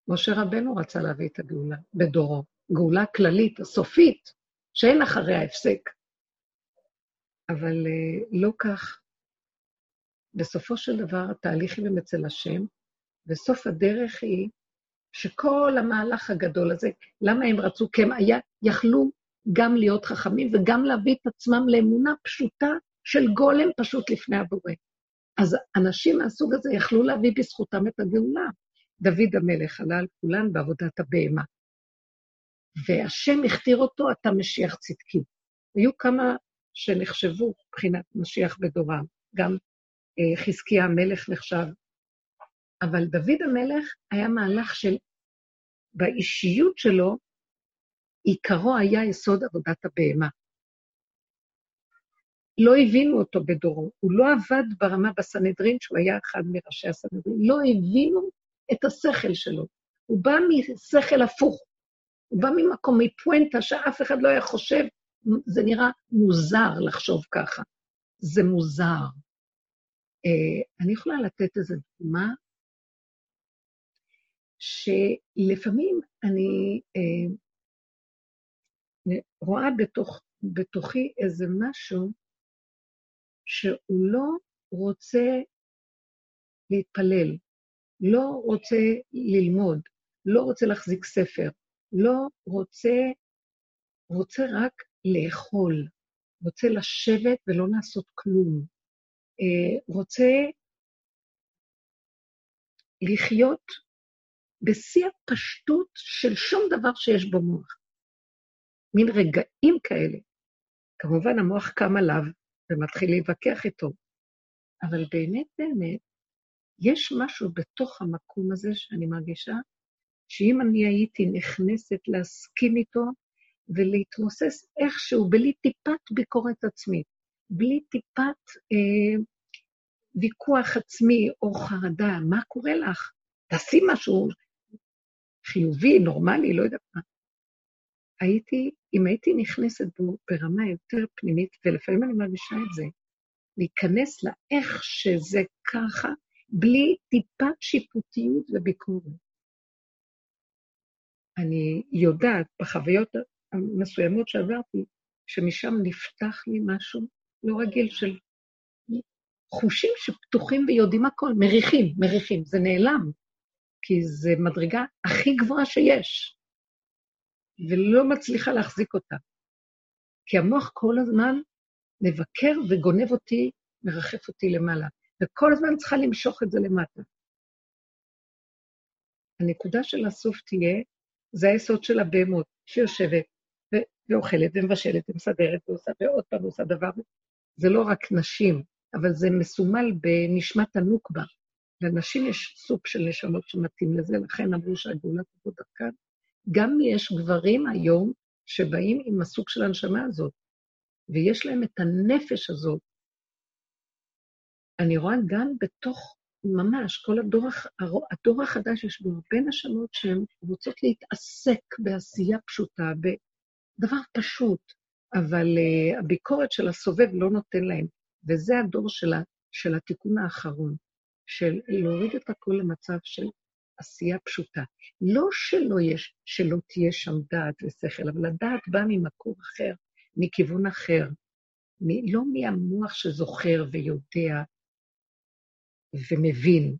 משה רבנו רצה להביא את הגאולה בדורו, גאולה כללית, הסופית, שאין אחריה הפסק. אבל אה, לא כך. בסופו של דבר התהליכים הם אצל השם, וסוף הדרך היא שכל המהלך הגדול הזה, למה הם רצו? כי הם היה, יכלו גם להיות חכמים וגם להביא את עצמם לאמונה פשוטה של גולם פשוט לפני הבורא. אז אנשים מהסוג הזה יכלו להביא בזכותם את הגאולה. דוד המלך עלה על כולן בעבודת הבהמה. והשם הכתיר אותו, אתה משיח צדקי. היו כמה שנחשבו מבחינת משיח בדורם, גם אה, חזקיה המלך נחשב, אבל דוד המלך היה מהלך של, באישיות שלו, עיקרו היה יסוד עבודת הבהמה. לא הבינו אותו בדורו, הוא לא עבד ברמה בסנהדרין, שהוא היה אחד מראשי הסנהדרין, לא הבינו את השכל שלו. הוא בא משכל הפוך, הוא בא ממקום, מפואנטה שאף אחד לא היה חושב, זה נראה מוזר לחשוב ככה. זה מוזר. Uh, אני יכולה לתת איזו דוגמה, שלפעמים אני uh, רואה בתוך, בתוכי איזה משהו שהוא לא רוצה להתפלל, לא רוצה ללמוד, לא רוצה להחזיק ספר, לא רוצה, רוצה רק לאכול, רוצה לשבת ולא לעשות כלום, אה, רוצה לחיות בשיא הפשטות של שום דבר שיש במוח. מין רגעים כאלה. כמובן, המוח קם עליו ומתחיל להתווכח איתו, אבל באמת, באמת, יש משהו בתוך המקום הזה שאני מרגישה, שאם אני הייתי נכנסת להסכים איתו ולהתמוסס איכשהו, בלי טיפת ביקורת עצמית, בלי טיפת אה, ויכוח עצמי או חרדה, מה קורה לך? תעשי משהו חיובי, נורמלי, לא יודעת מה. הייתי, אם הייתי נכנסת בו ברמה יותר פנימית, ולפעמים אני מרגישה את זה, להיכנס לאיך שזה ככה, בלי טיפת שיפוטיות וביקורת. אני יודעת בחוויות המסוימות שעברתי, שמשם נפתח לי משהו לא רגיל של חושים שפתוחים ויודעים הכל, מריחים, מריחים, זה נעלם, כי זה מדרגה הכי גבוהה שיש, ולא מצליחה להחזיק אותה. כי המוח כל הזמן מבקר וגונב אותי, מרחף אותי למעלה. וכל הזמן צריכה למשוך את זה למטה. הנקודה של הסוף תהיה, זה היסוד של הבהמות, שיושבת ואוכלת ומבשלת ומסדרת ועושה, ועוד פעם עושה דבר. זה לא רק נשים, אבל זה מסומל בנשמת הנוקבה. לנשים יש סוג של נשמות שמתאים לזה, לכן אמרו שהגאולה תבוא דרכן. גם יש גברים היום שבאים עם הסוג של הנשמה הזאת, ויש להם את הנפש הזאת אני רואה גם בתוך, ממש, כל הדור, הדור החדש, יש בו הרבה נשמות שהן רוצות להתעסק בעשייה פשוטה, בדבר פשוט, אבל uh, הביקורת של הסובב לא נותן להם. וזה הדור של, ה, של התיקון האחרון, של להוריד את הכול למצב של עשייה פשוטה. לא שלא יש, שלא תהיה שם דעת ושכל, אבל הדעת באה ממקור אחר, מכיוון אחר. מ, לא מהמוח שזוכר ויודע ומבין,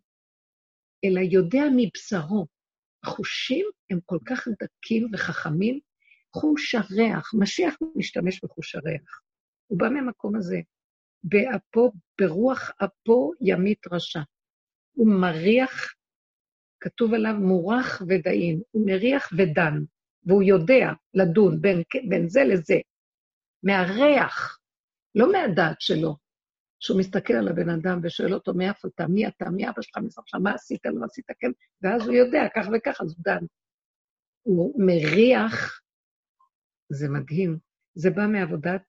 אלא יודע מבשרו. החושים הם כל כך דקים וחכמים, חוש הריח, משיח משתמש בחוש הריח. הוא בא מהמקום הזה. באפו, ברוח אפו ימית רשע. הוא מריח, כתוב עליו מורח ודאין, הוא מריח ודן, והוא יודע לדון בין, בין זה לזה, מהריח, לא מהדעת שלו. שהוא מסתכל על הבן אדם ושואל אותו, מאיפה אתה, מי אתה, מי אבא שלך, מי שלך, מה עשית, לא עשית, כן, ואז הוא יודע, כך וכך, אז הוא דן. הוא מריח, זה מדהים, זה בא מעבודת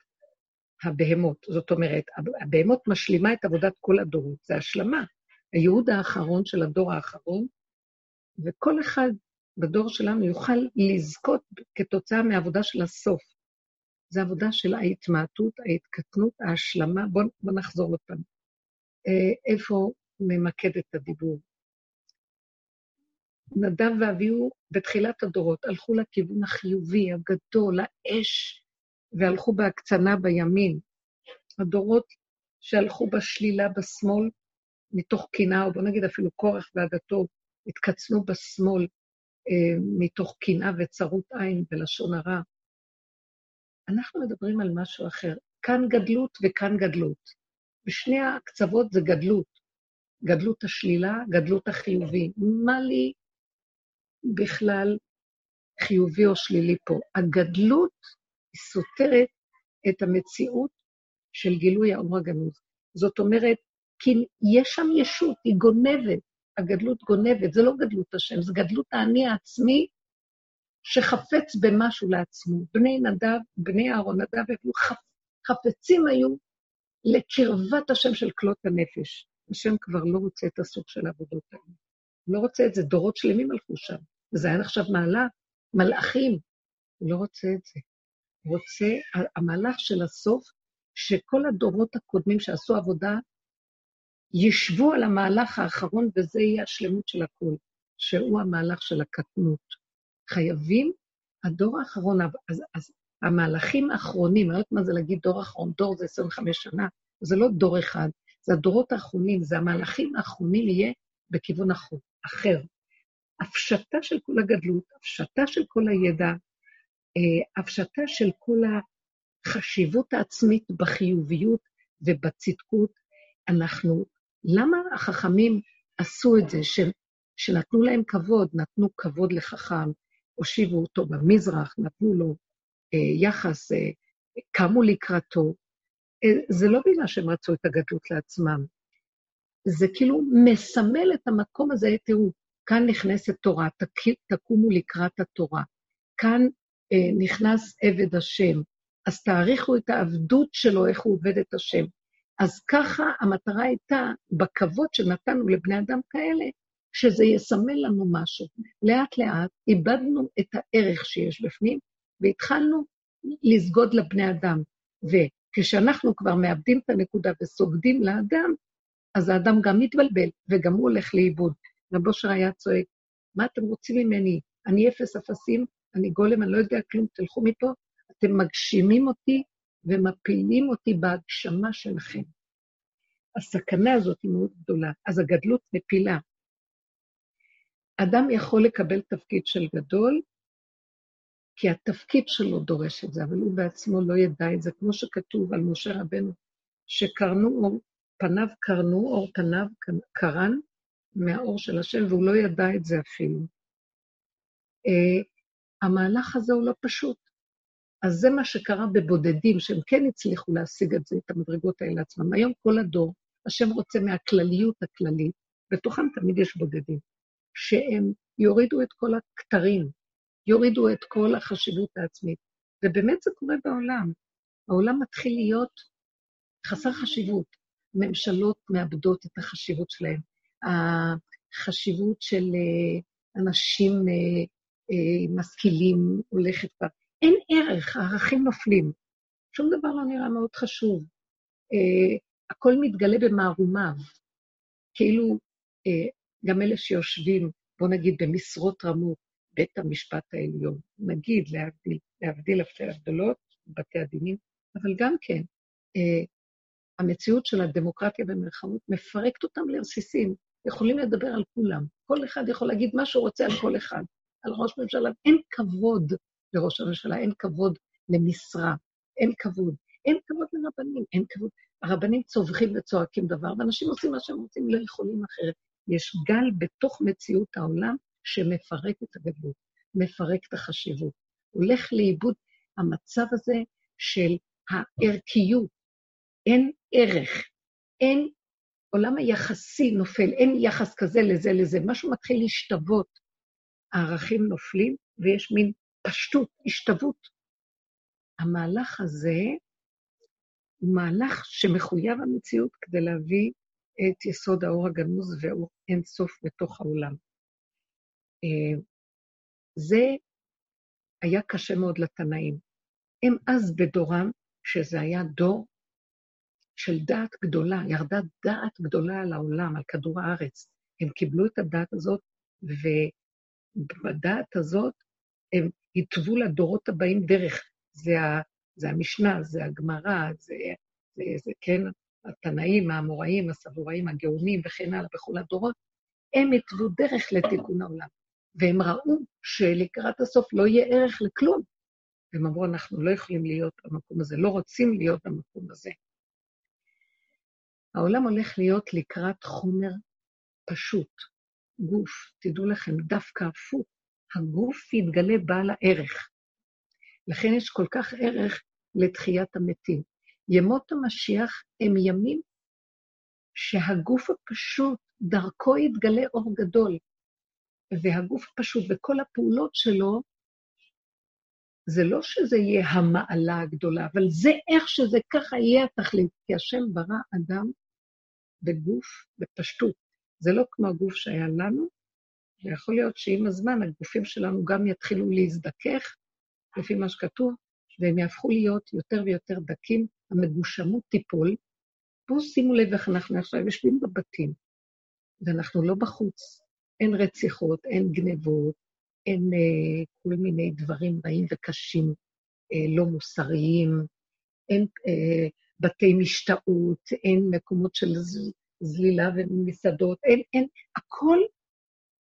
הבהמות. זאת אומרת, הבהמות משלימה את עבודת כל הדורות, זה השלמה. הייעוד האחרון של הדור האחרון, וכל אחד בדור שלנו יוכל לזכות כתוצאה מעבודה של הסוף. זו עבודה של ההתמעטות, ההתקטנות, ההשלמה. בואו בוא נחזור עוד פעם. אה, איפה ממקד את הדיבור? נדב ואביהו בתחילת הדורות הלכו לכיוון החיובי, הגדול, האש, והלכו בהקצנה בימין. הדורות שהלכו בשלילה בשמאל, מתוך קנאה, או בוא נגיד אפילו קורח ועדתו, התקצנו בשמאל אה, מתוך קנאה וצרות עין ולשון הרע. אנחנו מדברים על משהו אחר. כאן גדלות וכאן גדלות. בשני הקצוות זה גדלות. גדלות השלילה, גדלות החיובי. מה לי בכלל חיובי או שלילי פה? הגדלות סותרת את המציאות של גילוי האור הגנוז. זאת אומרת, כי יש שם ישות, היא גונבת, הגדלות גונבת, זה לא גדלות השם, זה גדלות האני העצמי שחפץ במשהו לעצמו. בני נדב, בני אהרון נדב, חפצים היו לקרבת השם של כלות הנפש. השם כבר לא רוצה את הסוג של העבודות האלה. לא רוצה את זה, דורות שלמים הלכו שם. וזה היה נחשב מעלה, מלאכים. הוא לא רוצה את זה. הוא רוצה, המהלך של הסוף, שכל הדורות הקודמים שעשו עבודה, ישבו על המהלך האחרון, וזה יהיה השלמות של הכול, שהוא המהלך של הקטנות. חייבים, הדור האחרון, אז, אז המהלכים האחרונים, אני לא יודעת מה זה להגיד דור אחרון, דור זה 25 שנה, זה לא דור אחד, זה הדורות האחרונים, זה המהלכים האחרונים יהיה בכיוון אחר. הפשטה של כל הגדלות, הפשטה של כל הידע, אה, הפשטה של כל החשיבות העצמית בחיוביות ובצדקות. אנחנו, למה החכמים עשו את זה, ש, שנתנו להם כבוד, נתנו כבוד לחכם, הושיבו אותו במזרח, נתנו לו אה, יחס, אה, קמו לקראתו. אה, זה לא בגלל שהם רצו את הגדלות לעצמם, זה כאילו מסמל את המקום הזה, תראו, כאן נכנסת תורה, תק, תקומו לקראת התורה. כאן אה, נכנס עבד השם, אז תעריכו את העבדות שלו, איך הוא עובד את השם. אז ככה המטרה הייתה, בכבוד שנתנו לבני אדם כאלה, שזה יסמל לנו משהו. לאט-לאט איבדנו את הערך שיש בפנים, והתחלנו לסגוד לבני אדם. וכשאנחנו כבר מאבדים את הנקודה וסוגדים לאדם, אז האדם גם מתבלבל, וגם הוא הולך לאיבוד. רב אושר היה צועק, מה אתם רוצים ממני? אני אפס אפסים, אני גולם, אני לא יודע כלום, תלכו מפה. אתם מגשימים אותי ומפילים אותי בהגשמה שלכם. הסכנה הזאת היא מאוד גדולה. אז הגדלות מפילה. אדם יכול לקבל תפקיד של גדול, כי התפקיד שלו דורש את זה, אבל הוא בעצמו לא ידע את זה, כמו שכתוב על משה רבנו, שקרנו אור, פניו קרנו, אור פניו קרן מהאור של השם, והוא לא ידע את זה אפילו. Uh, המהלך הזה הוא לא פשוט. אז זה מה שקרה בבודדים, שהם כן הצליחו להשיג את זה, את המדרגות האלה עצמם. היום כל הדור, השם רוצה מהכלליות הכללית, בתוכם תמיד יש בודדים. שהם יורידו את כל הכתרים, יורידו את כל החשיבות העצמית. ובאמת זה קורה בעולם. העולם מתחיל להיות חסר חשיבות. ממשלות מאבדות את החשיבות שלהן. החשיבות של אה, אנשים אה, אה, משכילים הולכת כבר. אין ערך, הערכים נופלים. שום דבר לא נראה מאוד חשוב. הכל מתגלה במערומיו. כאילו גם אלה שיושבים, בוא נגיד, במשרות רמות, בית המשפט העליון, נגיד, להבדיל, להבדיל אלפי הבדלות, בתי הדינים, אבל גם כן, אה, המציאות של הדמוקרטיה במלחמות מפרקת אותם לרסיסים. יכולים לדבר על כולם. כל אחד יכול להגיד מה שהוא רוצה על כל אחד. על ראש ממשלה, אין כבוד לראש הממשלה, אין כבוד למשרה, אין כבוד. אין כבוד לרבנים, אין כבוד. הרבנים צווחים וצועקים דבר, ואנשים עושים מה שהם רוצים, לא יכולים אחרת. יש גל בתוך מציאות העולם שמפרק את הגדלות, מפרק את החשיבות. הולך לאיבוד המצב הזה של הערכיות, אין ערך, אין, עולם היחסי נופל, אין יחס כזה לזה לזה, משהו מתחיל להשתוות. הערכים נופלים ויש מין פשטות, השתוות. המהלך הזה הוא מהלך שמחויב המציאות כדי להביא את יסוד האור הגנוז ואור אין סוף בתוך העולם. אה, זה היה קשה מאוד לתנאים. הם אז בדורם, שזה היה דור של דעת גדולה, ירדה דעת גדולה על העולם, על כדור הארץ. הם קיבלו את הדעת הזאת, ובדעת הזאת הם התוו לדורות הבאים דרך. זה, ה, זה המשנה, זה הגמרא, זה, זה, זה כן, התנאים, האמוראים, הסבוראים, הגאונים וכן הלאה בכל הדורות, הם התוו דרך לתיקון העולם. והם ראו שלקראת הסוף לא יהיה ערך לכלום. והם אמרו, אנחנו לא יכולים להיות במקום הזה, לא רוצים להיות במקום הזה. העולם הולך להיות לקראת חומר פשוט, גוף. תדעו לכם, דווקא הפוך, הגוף יתגלה בעל הערך. לכן יש כל כך ערך לתחיית המתים. ימות המשיח הם ימים שהגוף הפשוט, דרכו יתגלה אור גדול. והגוף הפשוט וכל הפעולות שלו, זה לא שזה יהיה המעלה הגדולה, אבל זה איך שזה ככה יהיה התכלית, כי השם ברא אדם בגוף, בפשטות. זה לא כמו הגוף שהיה לנו, ויכול להיות שעם הזמן הגופים שלנו גם יתחילו להזדכך, לפי מה שכתוב, והם יהפכו להיות יותר ויותר דקים, המגושמות תיפול. פה שימו לב איך אנחנו עכשיו יושבים בבתים, ואנחנו לא בחוץ. אין רציחות, אין גנבות, אין אה, כל מיני דברים רעים וקשים, אה, לא מוסריים, אין אה, בתי משתאות, אין מקומות של זלילה ומסעדות, אין, אין, הכל,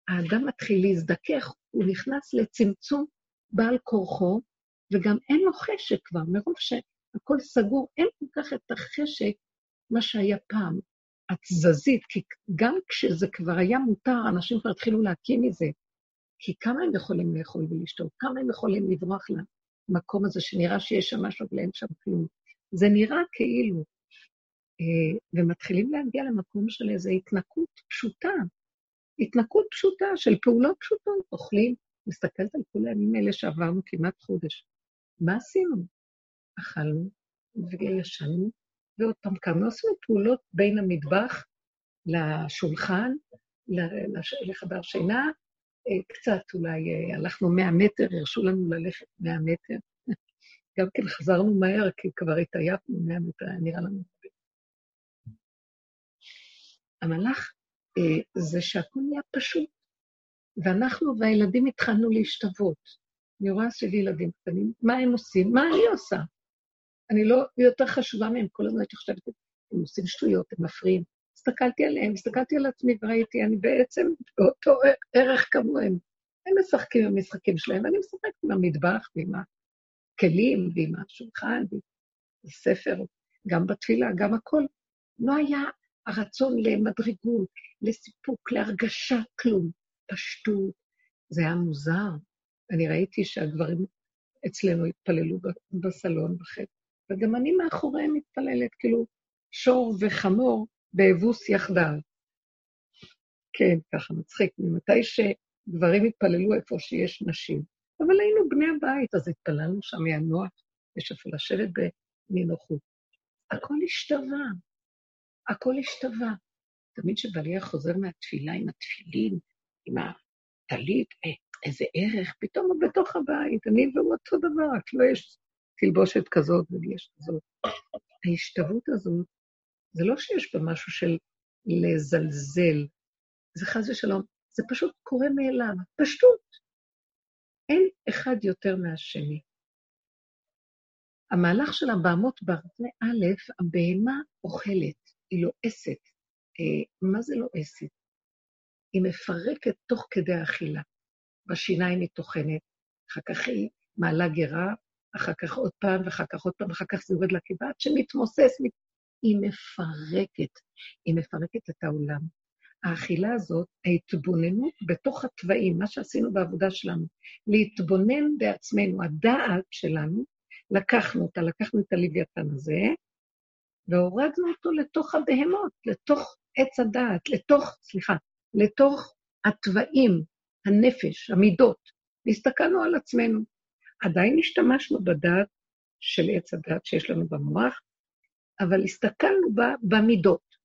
האדם מתחיל להזדכך, הוא נכנס לצמצום בעל כורחו, וגם אין לו חשק כבר, מרוב שהכל סגור, אין כל כך את החשק, מה שהיה פעם, התזזית, כי גם כשזה כבר היה מותר, אנשים כבר התחילו להקים מזה. כי כמה הם יכולים לאכול ולשתות? כמה הם יכולים לברוח למקום הזה שנראה שיש שם משהו ואין שם כלום? זה נראה כאילו. אה, ומתחילים להגיע למקום של איזו התנקות פשוטה. התנקות פשוטה של פעולות פשוטות. אוכלים, מסתכלת על כל הימים האלה שעברנו כמעט חודש. מה עשינו? אכלנו וישנו, ועוד פעם קמנו, עשינו פעולות בין המטבח לשולחן, לחדר שינה, אה, קצת אולי, אה, הלכנו 100 מטר, הרשו לנו ללכת 100 מטר. גם כן חזרנו מהר, כי כבר התעייפנו 100 מטר, נראה לנו. המהלך אה, זה שהכל נהיה פשוט, ואנחנו והילדים התחלנו להשתוות. אני רואה סביבי ילדים קטנים, מה הם עושים? מה אני עושה? אני לא יותר חשובה מהם, כל הזמן הייתי חושבת, הם עושים שטויות, הם מפריעים. הסתכלתי עליהם, הסתכלתי על עצמי וראיתי, אני בעצם באותו ערך כמוהם. הם משחקים עם המשחקים שלהם, ואני משחקת עם המטבח ועם הכלים ועם השולחן ועם הספר, גם בתפילה, גם הכל. לא היה הרצון למדרגות, לסיפוק, להרגשה, כלום. פשטות. זה היה מוזר. אני ראיתי שהגברים אצלנו התפללו בסלון בחדר, וגם אני מאחוריהם מתפללת, כאילו שור וחמור באבוס יחדיו. כן, ככה מצחיק, ממתי שגברים התפללו איפה שיש נשים. אבל היינו בני הבית, אז התפללנו שם, היה נוח, יש איפה לשבת בנינוחות. הכל השתווה, הכל השתווה. תמיד כשבעלי חוזר מהתפילה עם התפילין, עם הטלית, אה, איזה ערך, פתאום הוא בתוך הבית, אני והוא אותו דבר, רק לא יש תלבושת כזאת ולי יש כזאת. ההשתוות הזאת, זה לא שיש בה משהו של לזלזל, זה חס ושלום, זה פשוט קורה מאליו, פשטות. אין אחד יותר מהשני. המהלך של הבהמות ברזי א', הבהמה אוכלת, היא לועסת. אה, מה זה לועסת? היא מפרקת תוך כדי האכילה. בשיניים היא טוחנת, אחר כך היא מעלה גרה, אחר כך עוד פעם, ואחר כך עוד פעם, אחר כך זה יורד לקיבה, עד שמתמוסס, מת... היא מפרקת, היא מפרקת את העולם. האכילה הזאת, ההתבוננות בתוך התוואים, מה שעשינו בעבודה שלנו, להתבונן בעצמנו, הדעת שלנו, לקחנו אותה, לקחנו את הלוויתן הזה, והורדנו אותו לתוך הבהמות, לתוך עץ הדעת, לתוך, סליחה, לתוך התוואים, הנפש, המידות, והסתכלנו על עצמנו. עדיין השתמשנו בדעת של עץ הדעת שיש לנו במוח, אבל הסתכלנו בה במידות.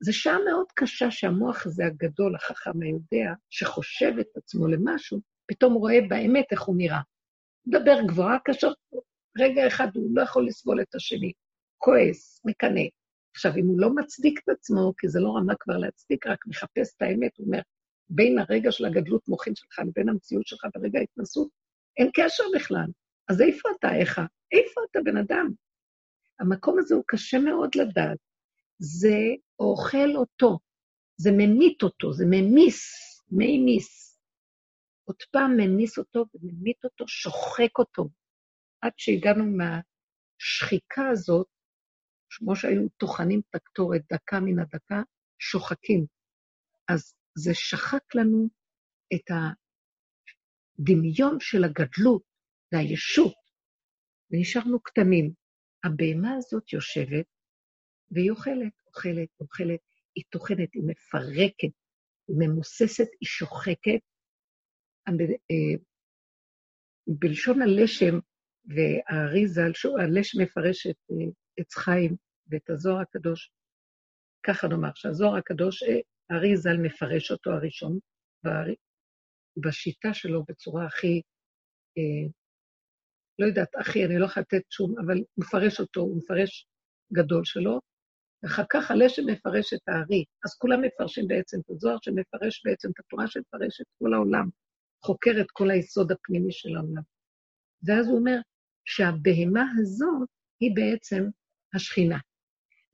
זו שעה מאוד קשה שהמוח הזה הגדול, החכם היודע, שחושב את עצמו למשהו, פתאום רואה באמת איך הוא נראה. מדבר גבוהה, כאשר רגע אחד הוא לא יכול לסבול את השני, כועס, מקנא. עכשיו, אם הוא לא מצדיק את עצמו, כי זה לא רמה כבר להצדיק, רק מחפש את האמת, הוא אומר, בין הרגע של הגדלות מוחין שלך לבין המציאות שלך ברגע ההתנסות, אין קשר בכלל. אז איפה אתה, איך? איפה אתה, בן אדם? המקום הזה הוא קשה מאוד לדעת. זה אוכל אותו, זה ממית אותו, זה ממיס, מימיס. עוד פעם ממיס אותו וממית אותו, שוחק אותו, עד שהגענו מהשחיקה הזאת, כמו שהיו טוחנים את הקטורת דקה מן הדקה, שוחקים. אז זה שחק לנו את הדמיון של הגדלות והישות, ונשארנו קטנים. הבהמה הזאת יושבת, והיא אוכלת, אוכלת, אוכלת, היא טוחנת, היא מפרקת, היא ממוססת, היא שוחקת. אה, בלשון הלשם, והאריזה, הלשם מפרש את אה, עץ חיים ואת הזוהר הקדוש, ככה נאמר, שהזוהר הקדוש, אה, האריזל מפרש אותו הראשון, בשיטה שלו בצורה הכי לא יודעת, אחי, אני לא יכולה לתת שום, אבל הוא מפרש אותו, הוא מפרש גדול שלו, ואחר כך הלשם מפרש את הארי. אז כולם מפרשים בעצם את הזוהר שמפרש בעצם את התורה שמפרש את כל העולם, חוקר את כל היסוד הפנימי של העולם. ואז הוא אומר שהבהמה הזאת היא בעצם השכינה.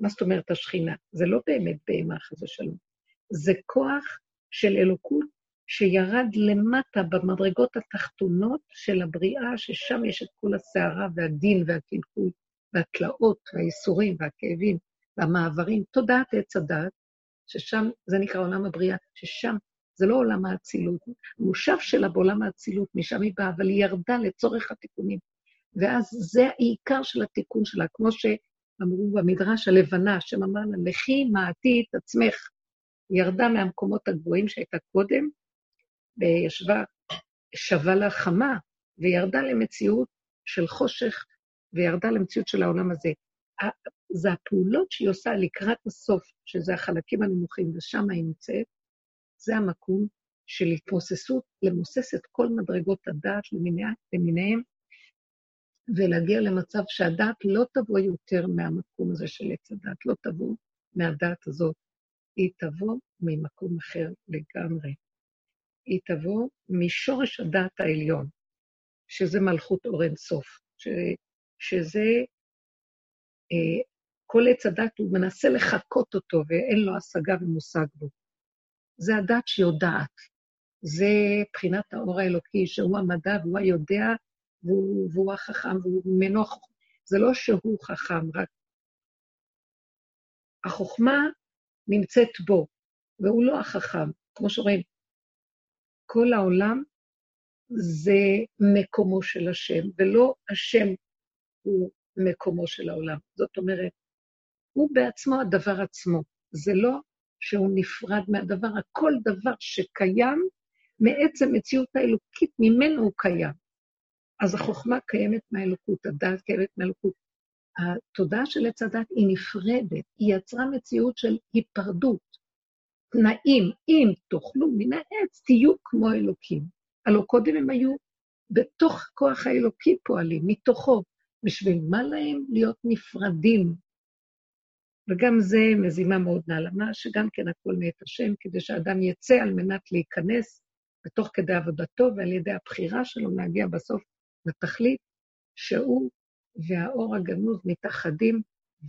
מה זאת אומרת השכינה? זה לא באמת בהמה, חס ושלום. זה כוח של אלוקות שירד למטה במדרגות התחתונות של הבריאה, ששם יש את כל הסערה והדין והקלקול והתלאות והייסורים והכאבים והמעברים, תודעת עץ הדת, ששם, זה נקרא עולם הבריאה, ששם זה לא עולם האצילות, המושב שלה בעולם האצילות, משם היא באה, אבל היא ירדה לצורך התיקונים. ואז זה העיקר של התיקון שלה, כמו שאמרו במדרש הלבנה, השם אמר לה, לכי מעטי את עצמך. היא ירדה מהמקומות הגבוהים שהייתה קודם, וישבה, שווה לה חמה, וירדה למציאות של חושך, וירדה למציאות של העולם הזה. זה הפעולות שהיא עושה לקראת הסוף, שזה החלקים הנמוכים, ושם היא נמצאת, זה המקום של התמוססות, למוסס את כל מדרגות הדעת למיניהם, ולהגיע למצב שהדעת לא תבוא יותר מהמקום הזה של עץ הדעת, לא תבוא מהדעת הזאת, היא תבוא ממקום אחר לגמרי. היא תבוא משורש הדעת העליון, שזה מלכות אור אינסוף, ש, שזה, אה, כל עץ הדת, הוא מנסה לחקות אותו ואין לו השגה ומושג בו. זה הדת שיודעת. זה בחינת האור האלוקי, שהוא המדע והוא היודע והוא, והוא החכם והוא ממנו החוכמה. זה לא שהוא חכם, רק החוכמה נמצאת בו, והוא לא החכם. כמו שרואים, כל העולם זה מקומו של השם, ולא השם הוא מקומו של העולם. זאת אומרת, הוא בעצמו הדבר עצמו. זה לא שהוא נפרד מהדבר, הכל דבר שקיים מעצם מציאות האלוקית, ממנו הוא קיים. אז החוכמה קיימת מהאלוקות, הדעת קיימת מהאלוקות. התודעה של עץ הדת היא נפרדת, היא יצרה מציאות של היפרדות. תנאים, אם תאכלו מן העץ, תהיו כמו אלוקים. הלוא קודם הם היו בתוך כוח האלוקי פועלים, מתוכו. בשביל מה להם להיות נפרדים? וגם זה מזימה מאוד נעלמה, שגם כן הכל מאת השם, כדי שאדם יצא על מנת להיכנס בתוך כדי עבודתו ועל ידי הבחירה שלו להגיע בסוף לתכלית, שהוא והאור הגנוז מתאחדים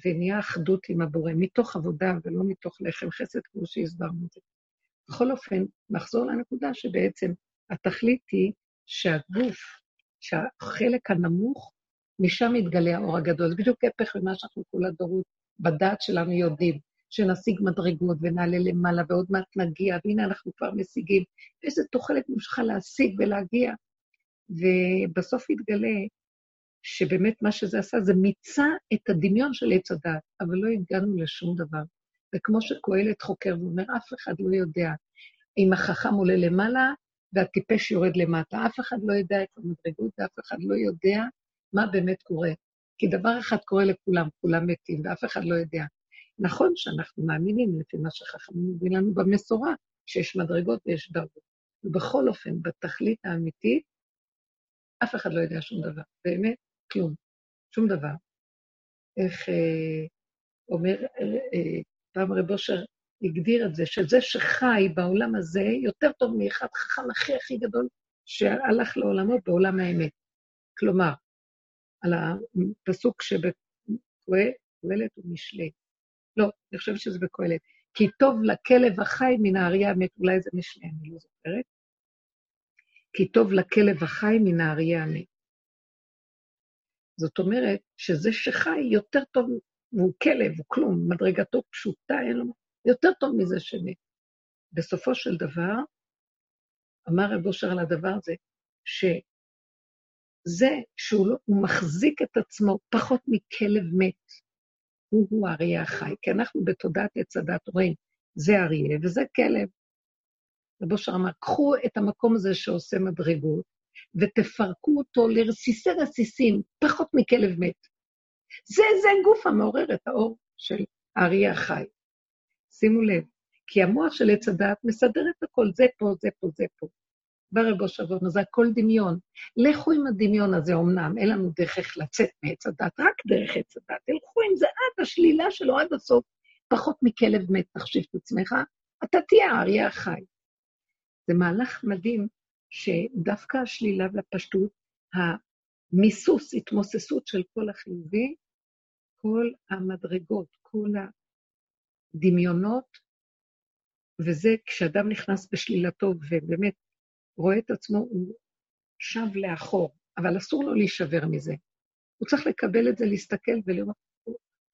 ונהיה אחדות עם הבורא, מתוך עבודה ולא מתוך לחם חסד, כמו שהסברנו את זה. בכל אופן, נחזור לנקודה שבעצם התכלית היא שהגוף, שהחלק הנמוך, משם מתגלה האור הגדול. זה בדיוק הפך ממה שאנחנו כל הדורות בדעת שלנו יודעים, שנשיג מדרגות ונעלה למעלה, ועוד מעט נגיע, והנה אנחנו כבר משיגים. איזה תוחלת ממשיכה להשיג ולהגיע. ובסוף יתגלה שבאמת מה שזה עשה זה מיצה את הדמיון של עץ הדעת, אבל לא הגענו לשום דבר. וכמו שקהלת חוקר ואומר, אף אחד לא יודע אם החכם עולה למעלה והטיפש יורד למטה. אף אחד לא יודע את המדרגות ואף אחד לא יודע מה באמת קורה. כי דבר אחד קורה לכולם, כולם מתים, ואף אחד לא יודע. נכון שאנחנו מאמינים, לפי מה שחכמים מביאים לנו במסורה, שיש מדרגות ויש דרגות. ובכל אופן, בתכלית האמיתית, אף אחד לא יודע שום דבר. באמת, כלום. שום דבר. איך אה, אומר, אה, אה, פעם רב אושר הגדיר את זה, שזה שחי בעולם הזה יותר טוב מאחד חכם הכי הכי גדול שהלך לעולמו בעולם האמת. כלומר, על הפסוק שבקהלת ומשלי. לא, אני חושבת שזה בקהלת. כי טוב לכלב החי מן האריה המת, אולי זה משלי, אני לא זוכרת. כי טוב לכלב החי מן האריה המת. זאת אומרת שזה שחי יותר טוב, והוא כלב, הוא כלום, מדרגתו פשוטה, אין לו... יותר טוב מזה שמת. בסופו של דבר, אמר רב אושר על הדבר הזה, שזה שהוא לא, הוא מחזיק את עצמו פחות מכלב מת, הוא-הוא האריה החי, כי אנחנו בתודעת עץ הדת רואים, זה אריה וזה כלב. רב אושר אמר, קחו את המקום הזה שעושה מדרגות, ותפרקו אותו לרסיסי רסיסים, פחות מכלב מת. זה, זה גוף המעורר את האור של האריה החי. שימו לב, כי המוח של עץ הדעת מסדר את הכל, זה פה, זה פה, זה פה. בא רבו שבוע, זה הכל דמיון. לכו עם הדמיון הזה, אמנם, אין לנו דרך איך לצאת מעץ הדת, רק דרך עץ הדת. תלכו עם זה עד השלילה שלו, עד הסוף. פחות מכלב מת, תחשיב את עצמך, אתה תהיה האריה החי. זה מהלך מדהים, שדווקא השלילה והפשטות, המיסוס, התמוססות של כל החיובי, כל המדרגות, כל דמיונות, וזה כשאדם נכנס בשלילתו ובאמת רואה את עצמו, הוא שב לאחור, אבל אסור לו להישבר מזה. הוא צריך לקבל את זה, להסתכל ולראות,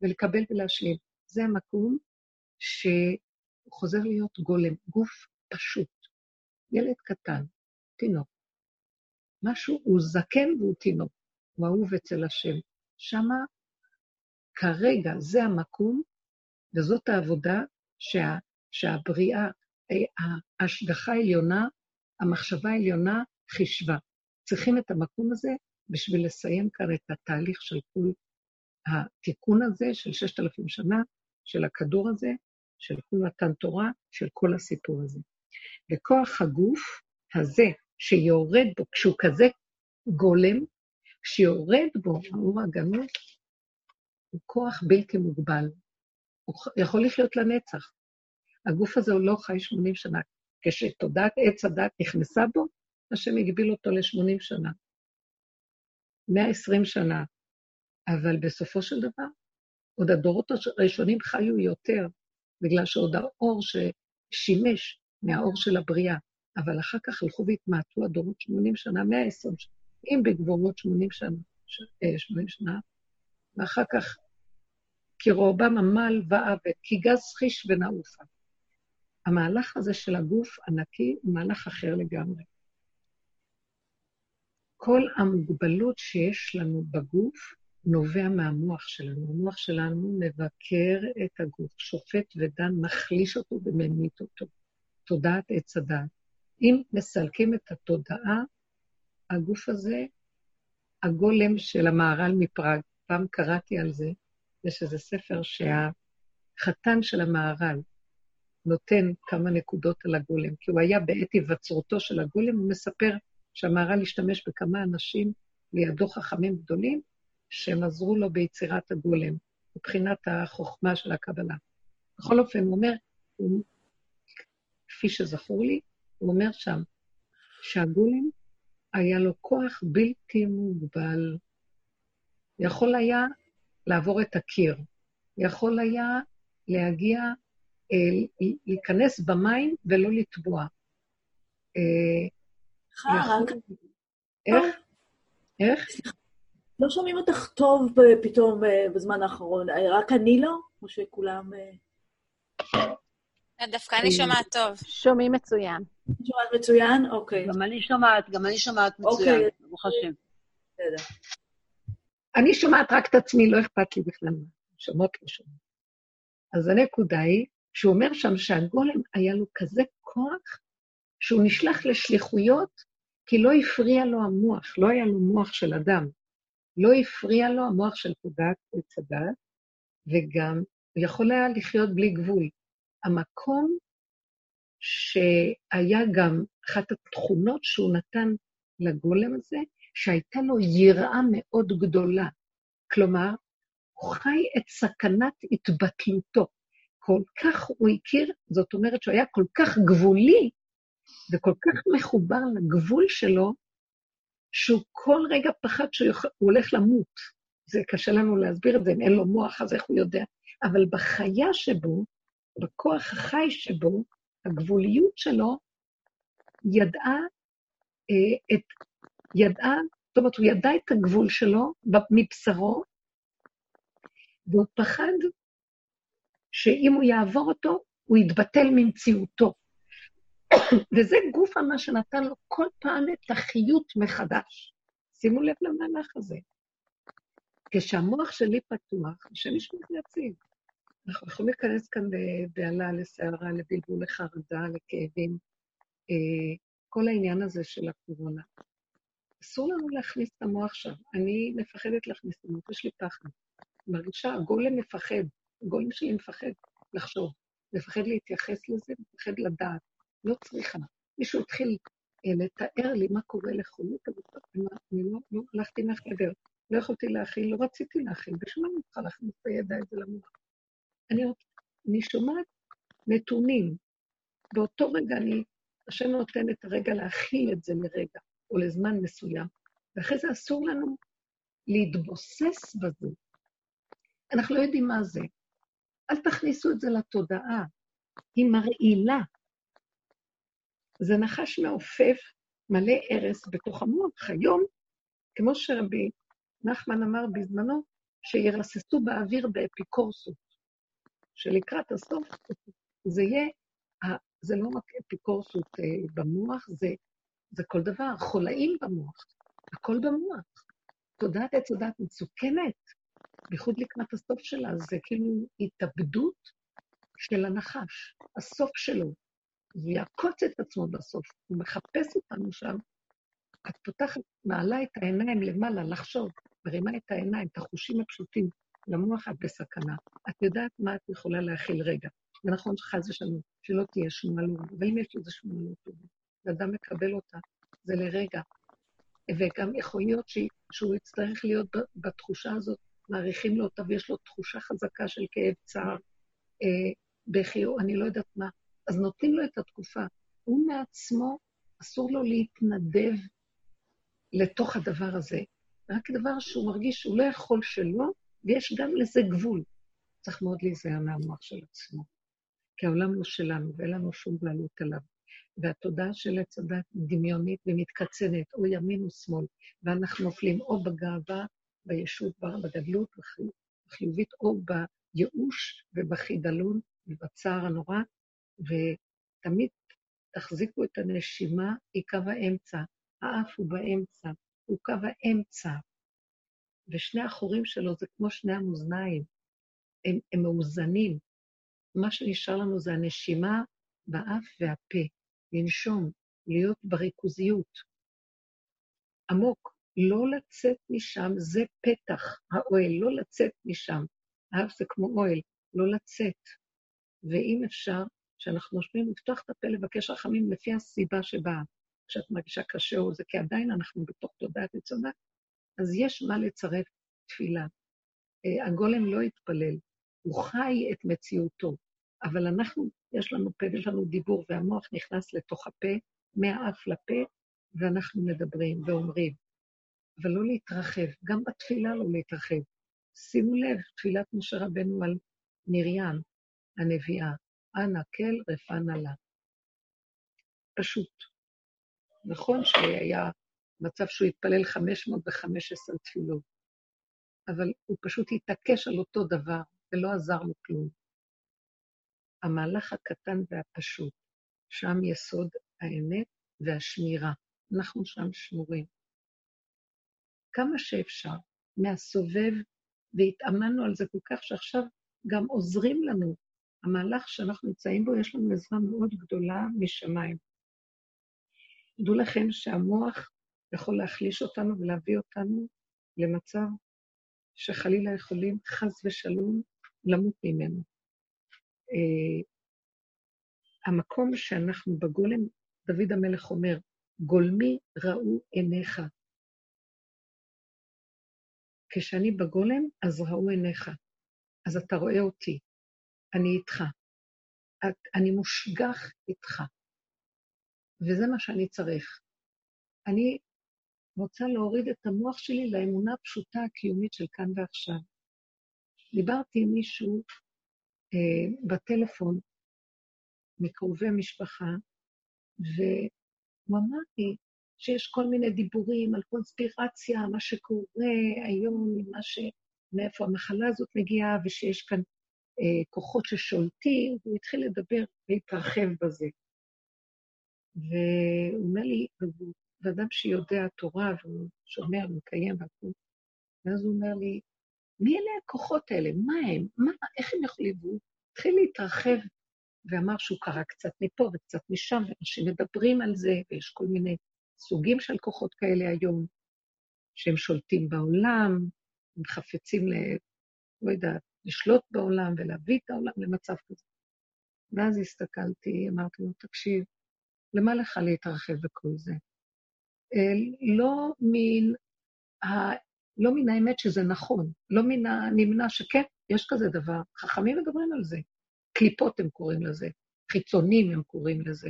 ולקבל ולהשלים. זה המקום שהוא חוזר להיות גולם, גוף פשוט, ילד קטן, תינוק. משהו, הוא זקן והוא תינוק, הוא אהוב אצל השם. שמה, כרגע, זה המקום וזאת העבודה שה, שהבריאה, ההשגחה העליונה, המחשבה העליונה חישבה. צריכים את המקום הזה בשביל לסיים כאן את התהליך של כל התיקון הזה של ששת אלפים שנה, של הכדור הזה, של כל מתן תורה, של כל הסיפור הזה. וכוח הגוף הזה, שיורד בו, כשהוא כזה גולם, כשיורד בו האור הגנוז, הוא כוח בלתי מוגבל. הוא יכול לחיות לנצח. הגוף הזה הוא לא חי 80 שנה. כשתודעת עץ הדת נכנסה בו, השם הגביל אותו ל-80 שנה. 120 שנה. אבל בסופו של דבר, עוד הדורות הראשונים חיו יותר, בגלל שעוד האור ששימש מהאור של הבריאה, אבל אחר כך הלכו והתמעטו הדורות 80 שנה, 120 שנה, אם בגבורות 80 שנה, 80 שנה, ואחר כך כי רובם עמל ועבד, כי גז חיש ונעופה. המהלך הזה של הגוף הנקי הוא מהלך אחר לגמרי. כל המוגבלות שיש לנו בגוף נובע מהמוח שלנו. המוח שלנו מבקר את הגוף, שופט ודן, מחליש אותו וממית אותו. תודעת עץ הדעת. אם מסלקים את התודעה, הגוף הזה, הגולם של המהר"ל מפראג, פעם קראתי על זה, יש איזה ספר שהחתן של המהר"ל נותן כמה נקודות על הגולם, כי הוא היה בעת היווצרותו של הגולם, הוא מספר שהמהר"ל השתמש בכמה אנשים לידו חכמים גדולים, שהם עזרו לו ביצירת הגולם, מבחינת החוכמה של הקבלה. בכל אופן, הוא אומר, הוא, כפי שזכור לי, הוא אומר שם, שהגולם היה לו כוח בלתי מוגבל. יכול היה לעבור את הקיר. יכול היה להגיע, אה, להיכנס במים ולא לטבוע. אה, יכול... איך? איך? לא שומעים אותך טוב פתאום אה, בזמן האחרון. רק אני לא? או שכולם... דווקא אני שומעת טוב. שומעים מצוין. שומעת מצוין? אוקיי. גם אני שומעת, גם אני שומעת מצוין, אוקיי. ברוך השם. בסדר. אני שומעת רק את עצמי, לא אכפת לי בכלל מה. שומעות לא שומעות. אז הנקודה היא שהוא אומר שם שהגולם היה לו כזה כוח, שהוא נשלח לשליחויות, כי לא הפריע לו המוח, לא היה לו מוח של אדם. לא הפריע לו המוח של תודעת עץ הדת, וגם הוא יכול היה לחיות בלי גבול. המקום שהיה גם אחת התכונות שהוא נתן לגולם הזה, שהייתה לו יראה מאוד גדולה. כלומר, הוא חי את סכנת התבטלותו. כל כך הוא הכיר, זאת אומרת שהוא היה כל כך גבולי וכל כך מחובר לגבול שלו, שהוא כל רגע פחד שהוא הולך למות. זה קשה לנו להסביר את זה, אם אין לו מוח, אז איך הוא יודע? אבל בחיה שבו, בכוח החי שבו, הגבוליות שלו ידעה אה, את, ידעה, זאת אומרת, הוא ידע את הגבול שלו מבשרו, והוא פחד שאם הוא יעבור אותו, הוא יתבטל ממציאותו. וזה גופה מה שנתן לו כל פעם את החיות מחדש. שימו לב למהלך הזה. כשהמוח שלי פתוח, השם ישמע יציב. אנחנו יכולים להיכנס כאן לבהלה, לסערה, לבלבול, לחרדה, לכאבים. אה, כל העניין הזה של הקורונה. אסור לנו להכניס את המוח שם. אני מפחדת להכניס את המוח, יש לי פחד. מרגישה, הגולם מפחד, הגולם שלי מפחד לחשוב, מפחד להתייחס לזה, מפחד לדעת. לא צריכה. מישהו התחיל אה, לתאר לי מה קורה לחולות, אני לא, לא הלכתי מהחדר, לא יכולתי להכיל, לא רציתי להכיל, בשביל מה אני צריכה להכניס את הידע הזה למוח? אני, אני שומעת נתונים. באותו רגע אני, השם נותן את הרגע להכיל את זה לרגע, או לזמן מסוים, ואחרי זה אסור לנו להתבוסס בזה. אנחנו לא יודעים מה זה. אל תכניסו את זה לתודעה. היא מרעילה. זה נחש מעופף, מלא הרס בתוך המוח. היום, כמו שרבי נחמן אמר בזמנו, שירססו באוויר באפיקורסות, שלקראת הסוף זה יהיה, זה לא רק אפיקורסות אה, במוח, זה, זה כל דבר, חולאים במוח, הכל במוח. תודעת עץ הדת מסוכנת, בייחוד לקראת הסוף שלה, זה כאילו התאבדות של הנחש, הסוף שלו. הוא יעקוץ את עצמו בסוף, הוא מחפש אותנו שם. את פותחת, מעלה את העיניים למעלה, לחשוב, מרימה את העיניים, את החושים הפשוטים, למוח את בסכנה. את יודעת מה את יכולה להכיל רגע. ונכון שחס ושלום, שלא תהיה שמועה לא אבל אם יש איזו שמועה לא טובה, ואדם מקבל אותה, זה לרגע. וגם יכול להיות שהוא יצטרך להיות בתחושה הזאת, מעריכים לו אותה, ויש לו תחושה חזקה של כאב, צער, אה, בכי, או אני לא יודעת מה. אז נותנים לו את התקופה. הוא מעצמו, אסור לו להתנדב לתוך הדבר הזה. רק דבר שהוא מרגיש שהוא לא יכול שלא, ויש גם לזה גבול. צריך מאוד להיזהר מהמוח של עצמו. כי העולם לא שלנו, ואין לנו שום בעלות עליו. והתודעה של עץ הדת דמיונית ומתקצנת, או ימין או שמאל, ואנחנו נופלים או בגאווה, בישות, בגדלות החיובית, או בייאוש ובחידלון ובצער הנורא, ותמיד תחזיקו את הנשימה, היא קו האמצע, האף הוא באמצע, הוא קו האמצע, ושני החורים שלו זה כמו שני המאזניים, הם, הם מאוזנים. מה שנשאר לנו זה הנשימה באף והפה, לנשום, להיות בריכוזיות. עמוק, לא לצאת משם, זה פתח האוהל, לא לצאת משם. האף זה כמו אוהל, לא לצאת. ואם אפשר, כשאנחנו נושמים, לפתוח את הפה, לבקש רחמים לפי הסיבה שבאה. כשאת מרגישה קשה או זה, כי עדיין אנחנו בתוך תודעת רצונה, אז יש מה לצרף תפילה. אה, הגולם לא התפלל, הוא חי את מציאותו, אבל אנחנו, יש לנו פה ויש לנו דיבור, והמוח נכנס לתוך הפה, מהאף לפה, ואנחנו מדברים ואומרים. אבל לא להתרחב, גם בתפילה לא להתרחב. שימו לב, תפילת משה רבנו על מרים, הנביאה, אנא כל רפא לה. פשוט. נכון שהיה מצב שהוא התפלל 515 תפילות, אבל הוא פשוט התעקש על אותו דבר, ולא עזר לו כלום. המהלך הקטן והפשוט, שם יסוד האמת והשמירה. אנחנו שם שמורים. כמה שאפשר, מהסובב, והתאמנו על זה כל כך שעכשיו גם עוזרים לנו. המהלך שאנחנו נמצאים בו, יש לנו עזרה מאוד גדולה משמיים. דעו לכם שהמוח יכול להחליש אותנו ולהביא אותנו למצב שחלילה יכולים, חס ושלום, למות ממנו. Uh, המקום שאנחנו בגולם, דוד המלך אומר, גולמי ראו עיניך. כשאני בגולם, אז ראו עיניך. אז אתה רואה אותי, אני איתך. את, אני מושגח איתך. וזה מה שאני צריך. אני רוצה להוריד את המוח שלי לאמונה הפשוטה הקיומית של כאן ועכשיו. דיברתי עם מישהו אה, בטלפון מקרובי משפחה, והוא אמר לי שיש כל מיני דיבורים על קונספירציה, מה שקורה היום, מה ש... מאיפה המחלה הזאת מגיעה, ושיש כאן אה, כוחות ששולטים, והוא התחיל לדבר להתרחב בזה. והוא אומר לי, והוא אדם שיודע תורה והוא שומע ומקיים והכול, ואז הוא אומר לי, מי אלה הכוחות האלה? מה הם? מה, איך הם יכולים? והוא התחיל להתרחב ואמר שהוא קרא קצת מפה וקצת משם, ואנשים מדברים על זה, ויש כל מיני סוגים של כוחות כאלה היום, שהם שולטים בעולם, הם חפצים ל... לא יודעת, לשלוט בעולם ולהביא את העולם למצב כזה. ואז הסתכלתי, אמרתי לו, תקשיב, למה לך להתרחב בכל זה? לא מן, ה... לא מן האמת שזה נכון, לא מן הנמנע שכן, יש כזה דבר. חכמים מדברים על זה. קליפות הם קוראים לזה, חיצונים הם קוראים לזה.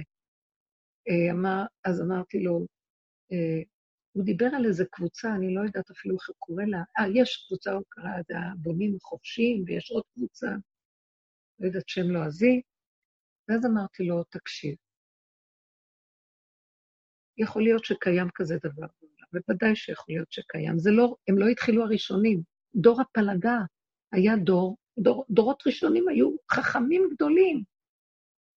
אה, אמר, אז אמרתי לו, אה, הוא דיבר על איזה קבוצה, אני לא יודעת אפילו איך הוא קורא לה, אה, יש קבוצה, הוא קרא את הבונים החופשיים, ויש עוד קבוצה, לא יודעת שם לועזי, ואז אמרתי לו, תקשיב, יכול להיות שקיים כזה דבר בעולם, בוודאי שיכול להיות שקיים. זה לא, הם לא התחילו הראשונים. דור הפלגה היה דור, דור, דורות ראשונים היו חכמים גדולים.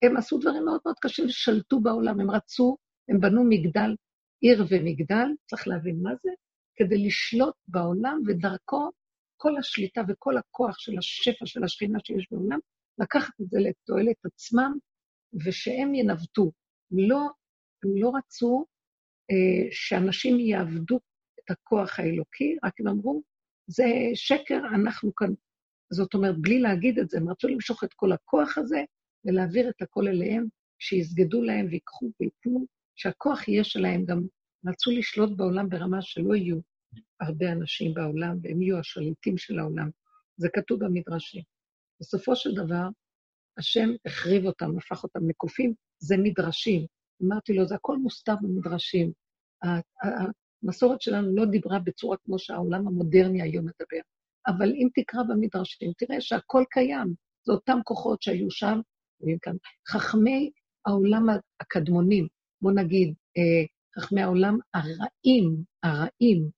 הם עשו דברים מאוד מאוד קשים, שלטו בעולם, הם רצו, הם בנו מגדל, עיר ומגדל, צריך להבין מה זה, כדי לשלוט בעולם, ודרכו כל השליטה וכל הכוח של השפע של השכינה שיש בעולם, לקחת את זה לתועלת עצמם, ושהם ינווטו. לא, הם לא רצו אה, שאנשים יעבדו את הכוח האלוקי, רק הם אמרו, זה שקר, אנחנו כאן. זאת אומרת, בלי להגיד את זה, הם רצו למשוך את כל הכוח הזה ולהעביר את הכל אליהם, שיסגדו להם ויקחו וייתנו, שהכוח יהיה שלהם גם. רצו לשלוט בעולם ברמה שלא יהיו הרבה אנשים בעולם, והם יהיו השליטים של העולם. זה כתוב במדרשים. בסופו של דבר, השם החריב אותם, הפך אותם לקופים, זה מדרשים. אמרתי לו, זה הכל מוסתר במדרשים. המסורת שלנו לא דיברה בצורה כמו שהעולם המודרני היום מדבר. אבל אם תקרא במדרשים, תראה שהכל קיים. זה אותם כוחות שהיו שם. חכמי העולם הקדמונים, בוא נגיד, אה, חכמי העולם הרעים, הרעים,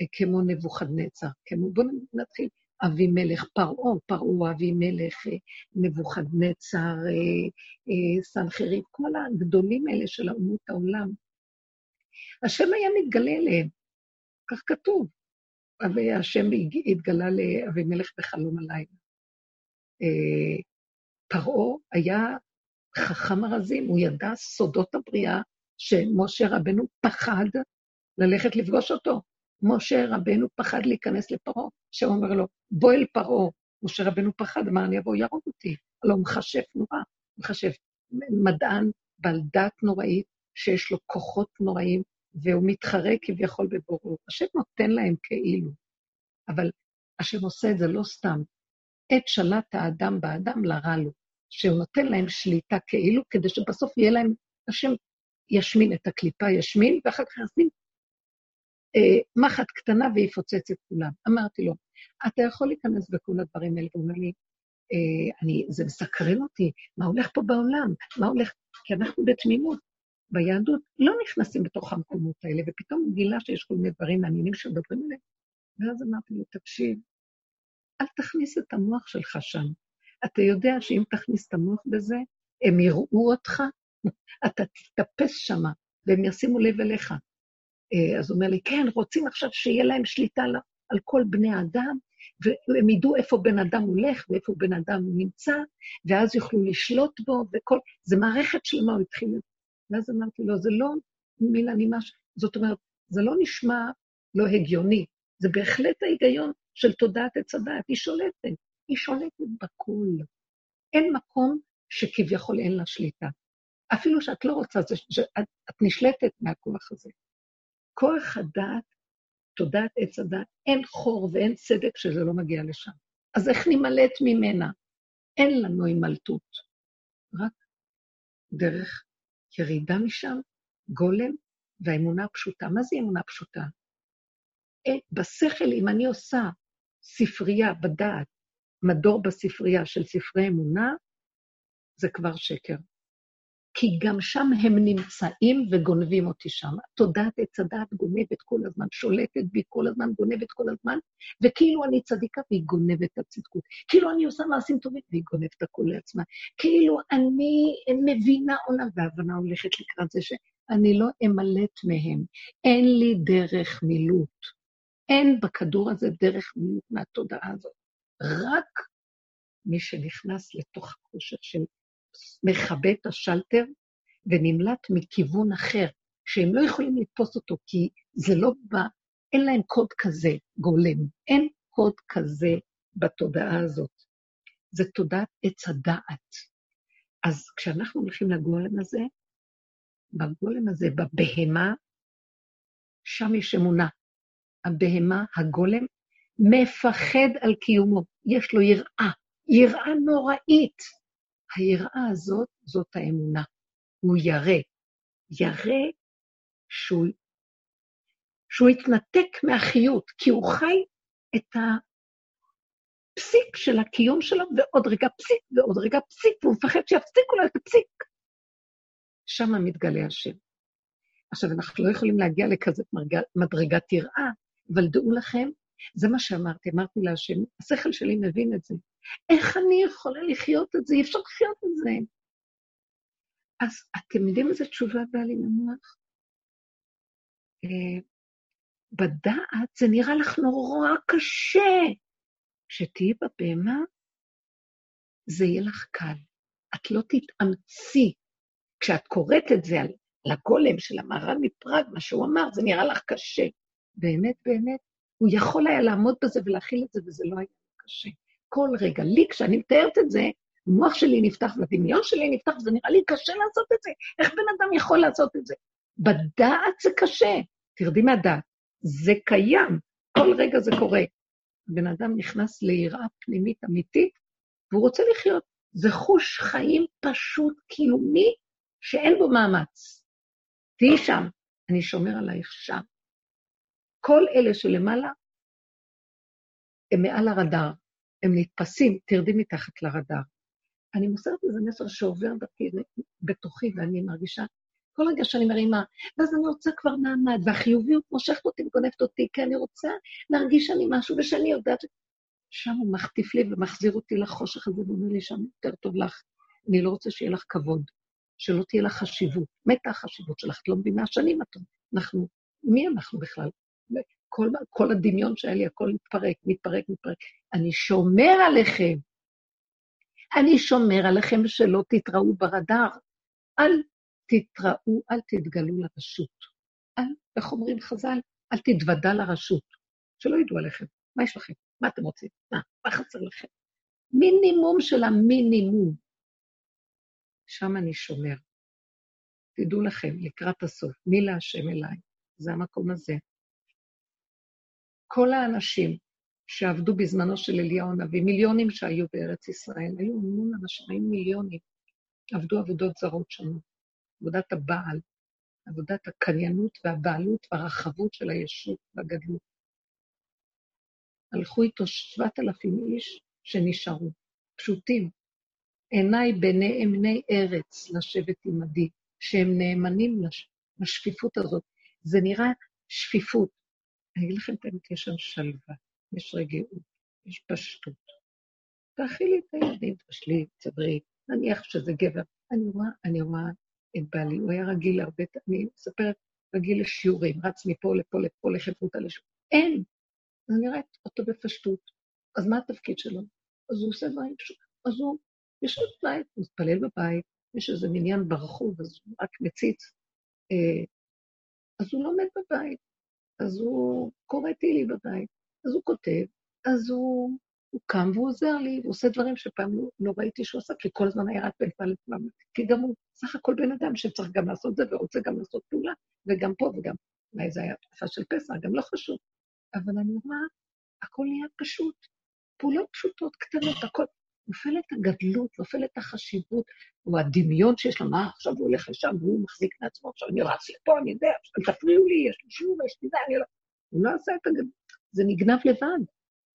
אה, כמו נבוכדנצר, כמו, בואו נתחיל, אבימלך, פרעה, פרעה, אבימלך, אה, נבוכדנצר, סנחריב, כל הגדולים האלה של אומות העולם. השם היה מתגלה אליהם, כך כתוב. והשם התגלה לאבימלך בחלום הלילה. אה, פרעה היה חכם ארזים, הוא ידע סודות הבריאה שמשה רבנו פחד ללכת לפגוש אותו. משה רבנו פחד להיכנס לפרעה, שם אומר לו, בוא אל פרעה. משה רבנו פחד, אמר, אני אבוא, יהרוג אותי. הלוא מכשף נורא, מכשף מדען בעל דת נוראית, שיש לו כוחות נוראים, והוא מתחרה כביכול בבורות. השם נותן להם כאילו, אבל השם עושה את זה לא סתם. עת שלט האדם באדם לרע לו, שהוא נותן להם שליטה כאילו, כדי שבסוף יהיה להם, השם ישמין את הקליפה, ישמין, ואחר כך ישים אה, מחט קטנה ויפוצץ את כולם. אמרתי לו, אתה יכול להיכנס בכל הדברים האלה, והוא אומר לי, אה, אני, זה מסקרן אותי, מה הולך פה בעולם? מה הולך... כי אנחנו בתמימות. ביהדות לא נכנסים בתוך המקומות האלה, ופתאום הוא גילה שיש כל מיני דברים מעניינים שמדברים עליהם. ואז אמרתי לו, תקשיב, אל תכניס את המוח שלך שם. אתה יודע שאם תכניס את המוח בזה, הם יראו אותך, אתה תתאפס שם, והם ישימו לב אליך. אה, אז הוא אומר לי, כן, רוצים עכשיו שיהיה להם שליטה. לא. על כל בני האדם, והם ידעו איפה בן אדם הולך ואיפה בן אדם נמצא, ואז יוכלו לשלוט בו, וכל... זה מערכת שלמה, הוא התחיל... ואז אמרתי לו, זה לא מילה נימש, זאת אומרת, זה לא נשמע לא הגיוני, זה בהחלט ההיגיון של תודעת עץ הדעת, היא שולטת, היא שולטת בכול. אין מקום שכביכול אין לה שליטה. אפילו שאת לא רוצה, זה, שאת, את נשלטת מהכוח הזה. כוח הדעת, תודעת עץ הדעת, אין חור ואין צדק שזה לא מגיע לשם. אז איך נימלט ממנה? אין לנו הימלטות, רק דרך ירידה משם, גולם והאמונה הפשוטה. מה זה אמונה פשוטה? אה, בשכל, אם אני עושה ספרייה בדעת, מדור בספרייה של ספרי אמונה, זה כבר שקר. כי גם שם הם נמצאים וגונבים אותי שם. תודעת עץ הדעת גונבת כל הזמן, שולטת בי כל הזמן, גונבת כל הזמן, וכאילו אני צדיקה והיא גונבת את הצדקות. כאילו אני עושה מעשים טובים והיא גונבת הכול לעצמה. כאילו אני מבינה עולם, והבנה הולכת לקראת זה שאני לא אמלט מהם. אין לי דרך מילוט. אין בכדור הזה דרך מילוט מהתודעה הזאת. רק מי שנכנס לתוך החושך של מכבה את השלטר ונמלט מכיוון אחר, שהם לא יכולים לתפוס אותו, כי זה לא בא, אין להם קוד כזה גולם, אין קוד כזה בתודעה הזאת. זה תודעת עץ הדעת. אז כשאנחנו הולכים לגולם הזה, בגולם הזה, בבהמה, שם יש אמונה. הבהמה, הגולם, מפחד על קיומו, יש לו יראה, יראה נוראית. היראה הזאת, זאת האמונה. הוא ירא. ירא שהוא, שהוא יתנתק מהחיות, כי הוא חי את הפסיק של הקיום שלו, ועוד רגע פסיק, ועוד רגע פסיק, והוא מפחד שיפסיקו לו את הפסיק. שם מתגלה השם. עכשיו, אנחנו לא יכולים להגיע לכזאת מדרגת יראה, אבל דעו לכם, זה מה שאמרתי, אמרתי להשם, השכל שלי מבין את זה. איך אני יכולה לחיות את זה? אי אפשר לחיות את זה. אז אתם יודעים איזה תשובה באה לי למוח? אה, בדעת זה נראה לך נורא קשה. כשתהיי בבהמה, זה יהיה לך קל. את לא תתאמצי. כשאת קוראת את זה על לגולם של המהר"ל מפראג, מה שהוא אמר, זה נראה לך קשה. באמת, באמת, הוא יכול היה לעמוד בזה ולהכיל את זה, וזה לא היה קשה. כל רגע. לי, כשאני מתארת את זה, המוח שלי נפתח והדמיון שלי נפתח, וזה נראה לי קשה לעשות את זה. איך בן אדם יכול לעשות את זה? בדעת זה קשה. תרדי מהדעת. זה קיים, כל רגע זה קורה. בן אדם נכנס ליראה פנימית אמיתית, והוא רוצה לחיות. זה חוש חיים פשוט קיומי שאין בו מאמץ. תהיי שם, אני שומר עלייך שם. כל אלה שלמעלה הם מעל הרדאר. הם נתפסים, תרדי מתחת לרדאר. אני מוסרת איזה מסר שעובר דרכי, בתוכי, ואני מרגישה, כל רגע שאני מרימה, ואז אני רוצה כבר מעמד, והחיוביות מושכת אותי וגונבת אותי, כי אני רוצה להרגיש שאני משהו, ושאני יודעת... שם הוא מחטיף לי ומחזיר אותי לחושך הזה, ואומר לי שם יותר טוב לך, אני לא רוצה שיהיה לך כבוד, שלא תהיה לך חשיבות. מתה החשיבות שלך, את לא מבינה שנים את אנחנו, מי אנחנו בכלל? כל, כל הדמיון שהיה לי, הכל מתפרק, מתפרק, מתפרק. אני שומר עליכם. אני שומר עליכם שלא תתראו ברדאר. אל תתראו, אל תתגלו לרשות. אל, איך אומרים חז"ל? אל תתוודע לרשות. שלא ידעו עליכם. מה יש לכם? מה אתם רוצים? מה? מה חסר לכם? מינימום של המינימום. שם אני שומר. תדעו לכם, לקראת הסוף, מי להשם אליי? זה המקום הזה. כל האנשים שעבדו בזמנו של אליהו הנביא, מיליונים שהיו בארץ ישראל, היו המון אנשים, היו מיליונים, עבדו עבודות זרות שונות, עבודת הבעל, עבודת הקניינות והבעלות והרחבות של הישות והגדלות. הלכו איתו שבעת אלפים איש שנשארו, פשוטים. עיניי בני ארץ לשבת עמדי, שהם נאמנים לש... לשפיפות הזאת. זה נראה שפיפות, אני אגיד לכם את האמת, יש שם שלווה, יש רגיעות, יש פשטות. תאכילי את הילדים, תשלי, תסדרי, נניח שזה גבר. אני רואה, אני רואה את בעלי, הוא היה רגיל להרבה, אני מספרת, רגיל לשיעורים, רץ מפה לפה לפה לחברותה לשיעורים. אין, אז אני רואה אותו בפשטות. אז מה התפקיד שלו? אז הוא עושה דברים פשוטים. אז הוא יושב בבית, הוא מתפלל בבית, יש איזה מניין ברחוב, אז הוא רק מציץ. אה, אז הוא לומד בבית, אז הוא קורא תהילים בבית, אז הוא כותב, אז הוא, הוא קם והוא עוזר לי, הוא עושה דברים שפעם לא, לא ראיתי שהוא עושה, כי כל הזמן היה רק בין פעם לפעם, כי גם הוא סך הכל בן אדם שצריך גם לעשות זה ורוצה גם לעשות פעולה, וגם פה וגם, אולי זה היה תקופה של פסח, גם לא חשוב. אבל אני רואה, הכל נהיה פשוט. פעולות פשוטות, קטנות, הכל. נופלת הגדלות, נופלת החשיבות, או הדמיון שיש לו, מה, עכשיו הוא הולך לשם והוא מחזיק מעצמו, עכשיו אני רץ לפה, אני יודע, עכשיו תפריעו לי, יש לי שיעור, יש לי זה, אני לא... הוא לא עשה את הגדלות, זה נגנב לבד.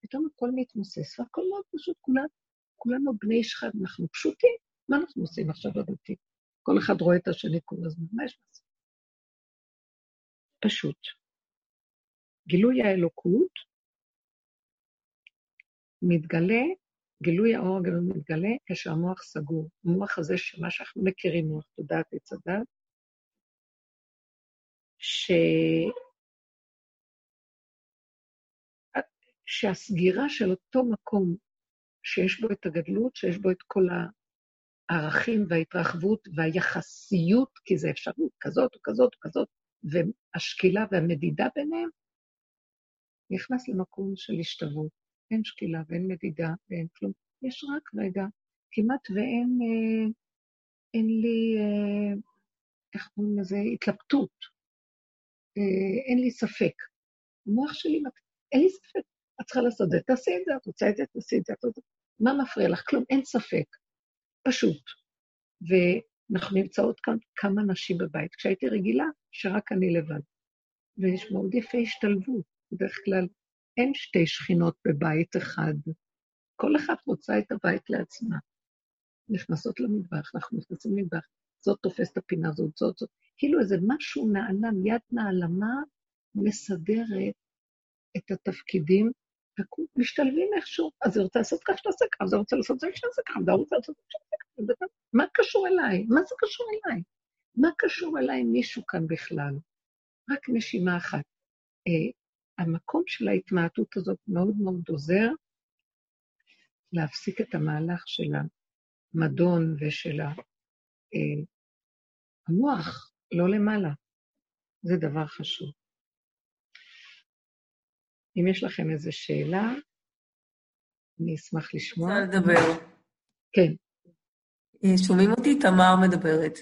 פתאום הכל מתמוסס, והכל מאוד פשוט, כולנו, כולנו בני איש אחד, אנחנו פשוטים. מה אנחנו עושים עכשיו בבתים? כל אחד רואה את השני כל הזמן, מה יש לעשות? פשוט. גילוי האלוקות מתגלה, גילוי האור הגדול מתגלה כשהמוח סגור. המוח הזה, שמה שאנחנו מכירים, מוח תודעת עץ הדת, ש... שהסגירה של אותו מקום שיש בו את הגדלות, שיש בו את כל הערכים וההתרחבות והיחסיות, כי זה אפשרות כזאת או כזאת או כזאת, והשקילה והמדידה ביניהם, נכנס למקום של השתוות. אין שקילה ואין מדידה ואין כלום. יש רק רגע, כמעט ואין אה, אין לי, אה, איך קוראים לזה, התלבטות. אה, אין לי ספק. המוח שלי, אין לי ספק. את צריכה לעשות את זה, תעשי את זה, את רוצה את זה, תעשי את זה, את רוצה... מה מפריע לך? כלום, אין ספק. פשוט. ואנחנו נמצאות כאן כמה נשים בבית. כשהייתי רגילה, שרק אני לבד. ויש מאוד יפה השתלבות. בדרך כלל אין שתי שכינות בבית אחד. כל אחת רוצה את הבית לעצמה. נכנסות למטבח, אנחנו נכנסים למטבח, זאת תופסת את הפינה הזאת, זאת, זאת. כאילו איזה משהו נעלם, יד נעלמה מסדרת את התפקידים, ומשתלבים איכשהו. אז היא רוצה לעשות כך, שתעשה כך, אז היא רוצה לעשות זה, שתעשה כך, אז היא רוצה לעשות זה, שתעשה כך. מה קשור אליי? מה זה קשור אליי? מה קשור אליי מישהו כאן בכלל? רק נשימה אחת. המקום של ההתמעטות הזאת מאוד מאוד עוזר להפסיק את המהלך של המדון ושל אה, המוח, לא למעלה. זה דבר חשוב. אם יש לכם איזו שאלה, אני אשמח לשמוע. רוצה לדבר. כן. אה, שומעים אותי? תמר מדברת.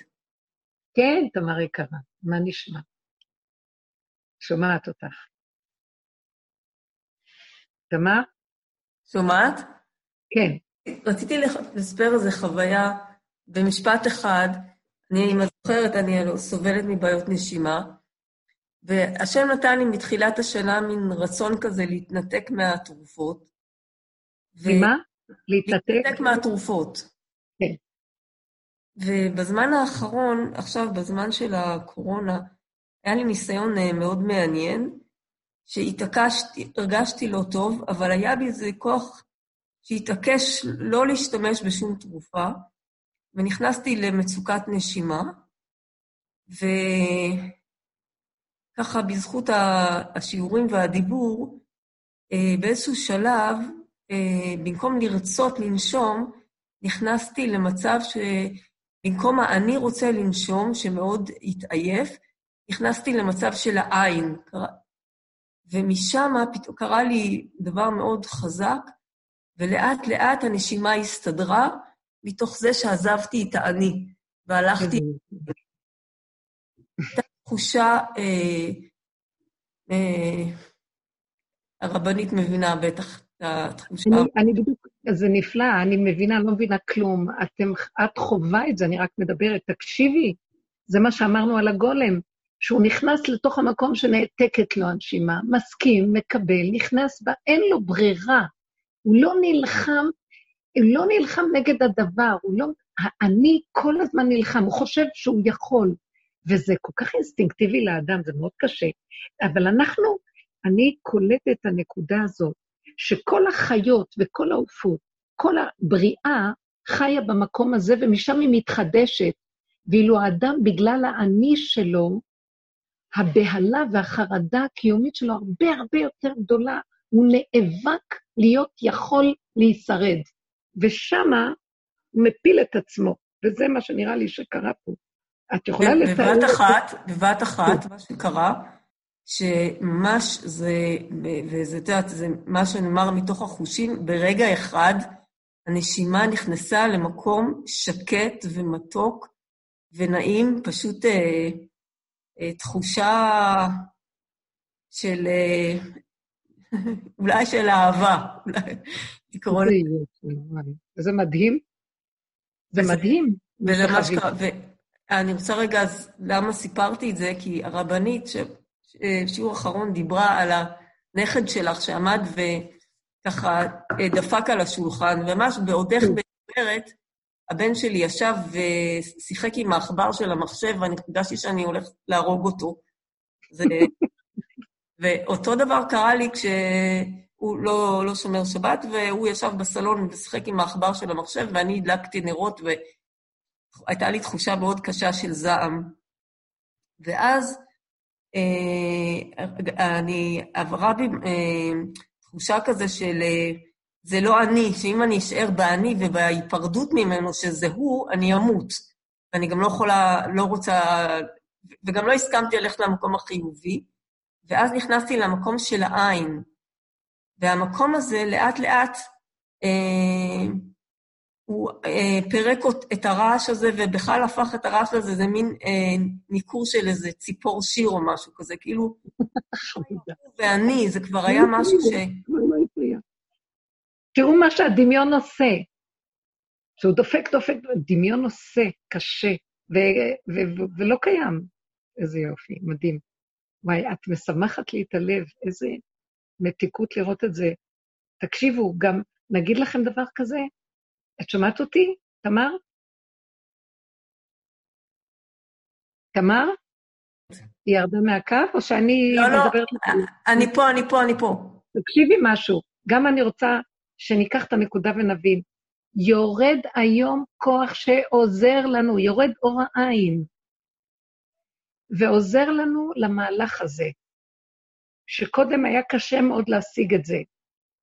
כן, תמר יקרה, מה נשמע? שומעת אותך. תמר? שומעת? כן. רציתי לספר איזו חוויה במשפט אחד. אני, אם את זוכרת, אני סובלת מבעיות נשימה, והשם נתן לי מתחילת השנה מין רצון כזה להתנתק מהתרופות. ממה? להתנתק? להתנתק מהתרופות. כן. ובזמן האחרון, עכשיו, בזמן של הקורונה, היה לי ניסיון אה, מאוד מעניין, שהתעקשתי, הרגשתי לא טוב, אבל היה בי איזה כוח שהתעקש לא להשתמש בשום תרופה, ונכנסתי למצוקת נשימה, וככה בזכות השיעורים והדיבור, אה, באיזשהו שלב, אה, במקום לרצות לנשום, נכנסתי למצב שבמקום ה"אני רוצה לנשום", שמאוד התעייף, נכנסתי למצב של העין. ומשם קרה לי דבר מאוד חזק, ולאט לאט הנשימה הסתדרה, מתוך זה שעזבתי את האני, והלכתי... הייתה תחושה, אה, אה, הרבנית מבינה בטח את התחושה. אני, אני בדיוק, זה נפלא, אני מבינה, לא מבינה כלום. אתם, את חווה את זה, אני רק מדברת. תקשיבי, זה מה שאמרנו על הגולם. שהוא נכנס לתוך המקום שנעתקת לו הנשימה, מסכים, מקבל, נכנס בה, אין לו ברירה. הוא לא נלחם, הוא לא נלחם נגד הדבר, הוא לא... אני כל הזמן נלחם, הוא חושב שהוא יכול, וזה כל כך אינסטינקטיבי לאדם, זה מאוד קשה. אבל אנחנו, אני קולטת את הנקודה הזאת, שכל החיות וכל העופות, כל הבריאה חיה במקום הזה, ומשם היא מתחדשת. ואילו האדם, בגלל האני שלו, הבהלה והחרדה הקיומית שלו הרבה הרבה יותר גדולה. הוא נאבק להיות יכול להישרד, ושמה הוא מפיל את עצמו, וזה מה שנראה לי שקרה פה. את יכולה לתאר... בבת אחת, בבת אחת, מה שקרה, שממש זה, וזה, את יודעת, זה מה שנאמר מתוך החושים, ברגע אחד הנשימה נכנסה למקום שקט ומתוק ונעים, פשוט אה, תחושה של, אה, אולי של אהבה, אולי לקרוא לזה. זה מדהים. זה מדהים. וזה מה שקרה, ואני רוצה רגע, אז למה סיפרתי את זה? כי הרבנית, בשיעור האחרון דיברה על הנכד שלך שעמד וככה אה, דפק על השולחן, וממש בעודך כן. מדברת, הבן שלי ישב ושיחק עם העכבר של המחשב, ואני הרגשתי שאני הולכת להרוג אותו. זה... ואותו דבר קרה לי כשהוא לא, לא שומר שבת, והוא ישב בסלון ושיחק עם העכבר של המחשב, ואני הדלקתי נרות, והייתה לי תחושה מאוד קשה של זעם. ואז אה, אני, עברה בי אה, תחושה כזה של אה, זה לא אני, שאם אני אשאר באני ובהיפרדות ממנו, שזה הוא, אני אמות. ואני גם לא יכולה, לא רוצה, וגם לא הסכמתי ללכת למקום החיובי. ואז נכנסתי למקום של העין. והמקום הזה, לאט-לאט, אה, הוא אה, פירק את הרעש הזה, ובכלל הפך את הרעש הזה, זה מין אה, ניכור של איזה ציפור שיר או משהו כזה, כאילו, ואני, זה כבר היה משהו ש... תראו מה שהדמיון עושה. שהוא דופק, דופק, דמיון עושה, קשה, ו- ו- ולא קיים. איזה יופי, מדהים. וואי, את משמחת לי את הלב, איזה מתיקות לראות את זה. תקשיבו, גם נגיד לכם דבר כזה, את שומעת אותי, תמר? תמר? היא ירדה מהקו, או שאני לא, לא, מדברת... לא, לא, אני פה, אני פה, אני פה. תקשיבי משהו, גם אני רוצה שניקח את הנקודה ונבין. יורד היום כוח שעוזר לנו, יורד אור העין, ועוזר לנו למהלך הזה, שקודם היה קשה מאוד להשיג את זה.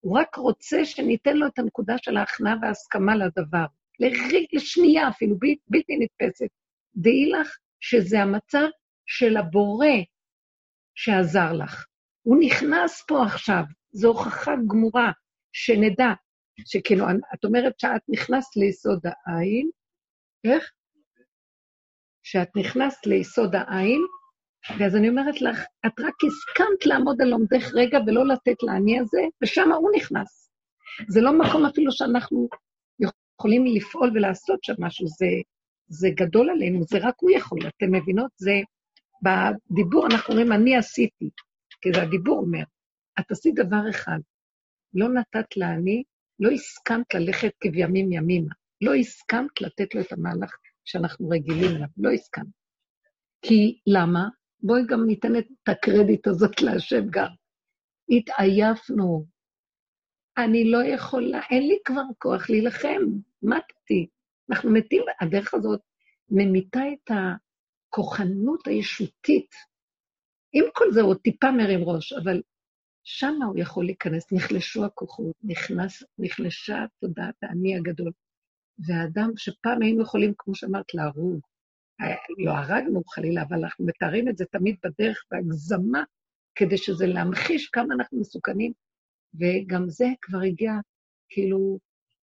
הוא רק רוצה שניתן לו את הנקודה של ההכנעה וההסכמה לדבר. לשנייה אפילו, בלתי נתפסת. דעי לך שזה המצב של הבורא שעזר לך. הוא נכנס פה עכשיו, זו הוכחה גמורה, שנדע, שכאילו, את אומרת שאת נכנסת ליסוד העין, איך? שאת נכנסת ליסוד העין, ואז אני אומרת לך, את רק הסכמת לעמוד על לומדך רגע ולא לתת לאני הזה, ושם הוא נכנס. זה לא מקום אפילו שאנחנו יכולים לפעול ולעשות שם משהו, זה, זה גדול עלינו, זה רק הוא יכול, אתם מבינות? זה, בדיבור אנחנו אומרים, אני עשיתי, כי זה הדיבור אומר, את עשית דבר אחד, לא נתת לאני, לא הסכמת ללכת כבימים ימימה, לא הסכמת לתת לו את המהלך שאנחנו רגילים אליו, לא הסכמת. כי למה? בואי גם ניתן את הקרדיט הזאת להשם גם. התעייפנו. אני לא יכולה, אין לי כבר כוח להילחם, מתתי. אנחנו מתים, הדרך הזאת ממיתה את הכוחנות הישותית. עם כל זה הוא טיפה מרים ראש, אבל שמה הוא יכול להיכנס, נחלשו הכוחות, נכנס, נחלשה תודעת האני הגדול. והאדם שפעם היינו יכולים, כמו שאמרת, להרוג, לא הרגנו חלילה, אבל אנחנו מתארים את זה תמיד בדרך בהגזמה, כדי שזה להמחיש כמה אנחנו מסוכנים, וגם זה כבר הגיע, כאילו,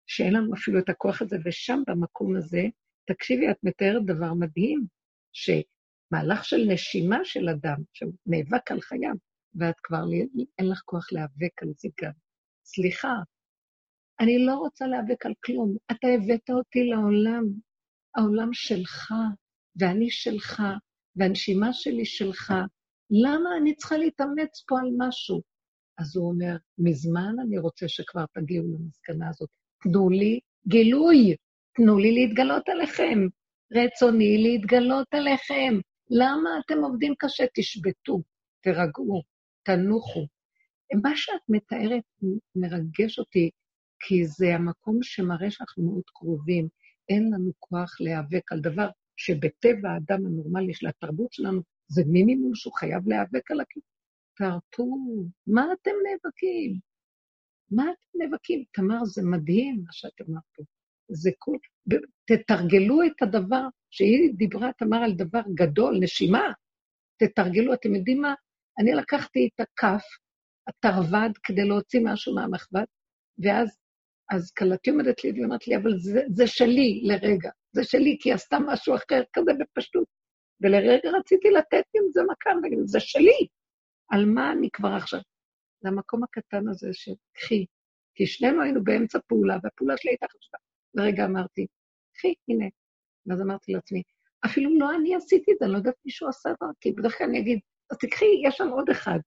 שאין לנו אפילו את הכוח הזה, ושם, במקום הזה, תקשיבי, את מתארת דבר מדהים, שמהלך של נשימה של אדם, שנאבק על חייו, ואת כבר, אין לך כוח להיאבק על זה גם. סליחה, אני לא רוצה להיאבק על כלום. אתה הבאת אותי לעולם, העולם שלך, ואני שלך, והנשימה שלי שלך. למה אני צריכה להתאמץ פה על משהו? אז הוא אומר, מזמן אני רוצה שכבר תגיעו למסקנה הזאת. תנו לי גילוי, תנו לי להתגלות עליכם. רצוני להתגלות עליכם. למה אתם עובדים קשה? תשבתו, תירגעו, תנוחו. מה שאת מתארת מרגש אותי, כי זה המקום שמראה שאנחנו מאוד קרובים. אין לנו כוח להיאבק על דבר שבטבע האדם הנורמלי של התרבות שלנו, זה מינימום שהוא חייב להיאבק על הכיוון. תרפו, מה אתם נאבקים? מה אתם נאבקים? תמר, זה מדהים מה שאת אמרת פה. זה כל... תתרגלו את הדבר, שהיא דיברה, תמר, על דבר גדול, נשימה. תתרגלו, אתם יודעים מה? אני לקחתי את הכף, התרווד, כדי להוציא משהו מהמחבת, ואז אז כלתי עומדת לי ואומרת לי, אבל זה, זה שלי לרגע, זה שלי, כי היא עשתה משהו אחר כזה בפשטות. ולרגע רציתי לתת עם זה מכה, ולהגיד, זה שלי. על מה אני כבר עכשיו? למקום הקטן הזה של קחי. כי שנינו היינו באמצע פעולה, והפעולה שלי הייתה חשובה. לרגע אמרתי, קחי, הנה. ואז אמרתי לעצמי, אפילו לא אני עשיתי את זה, אני לא יודעת מישהו עשה את זה, כי בדרך כלל אני אגיד, אז תקחי, יש שם עוד אחד.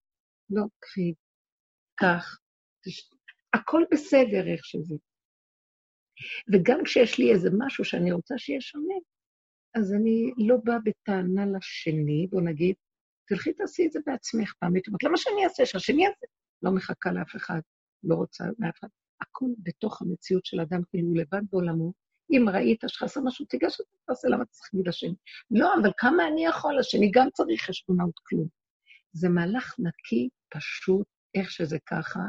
לא, קחי, קח. הכל בסדר איך שזה. וגם כשיש לי איזה משהו שאני רוצה שיהיה שונה, אז אני לא באה בטענה לשני, בוא נגיד, תלכי תעשי את זה בעצמך פעם. הייתי אומרת, למה שאני אעשה? שהשני יעשה. לא מחכה לאף אחד, לא רוצה מאף אחד. הכול בתוך המציאות של אדם, כאילו הוא לבד בעולמו. אם ראית שחסר משהו, תיגש את תעשה, למה צריך להגיד לשני? לא, אבל כמה אני יכול? השני גם צריך חשבונאות כלום. זה מהלך נקי, פשוט, איך שזה ככה.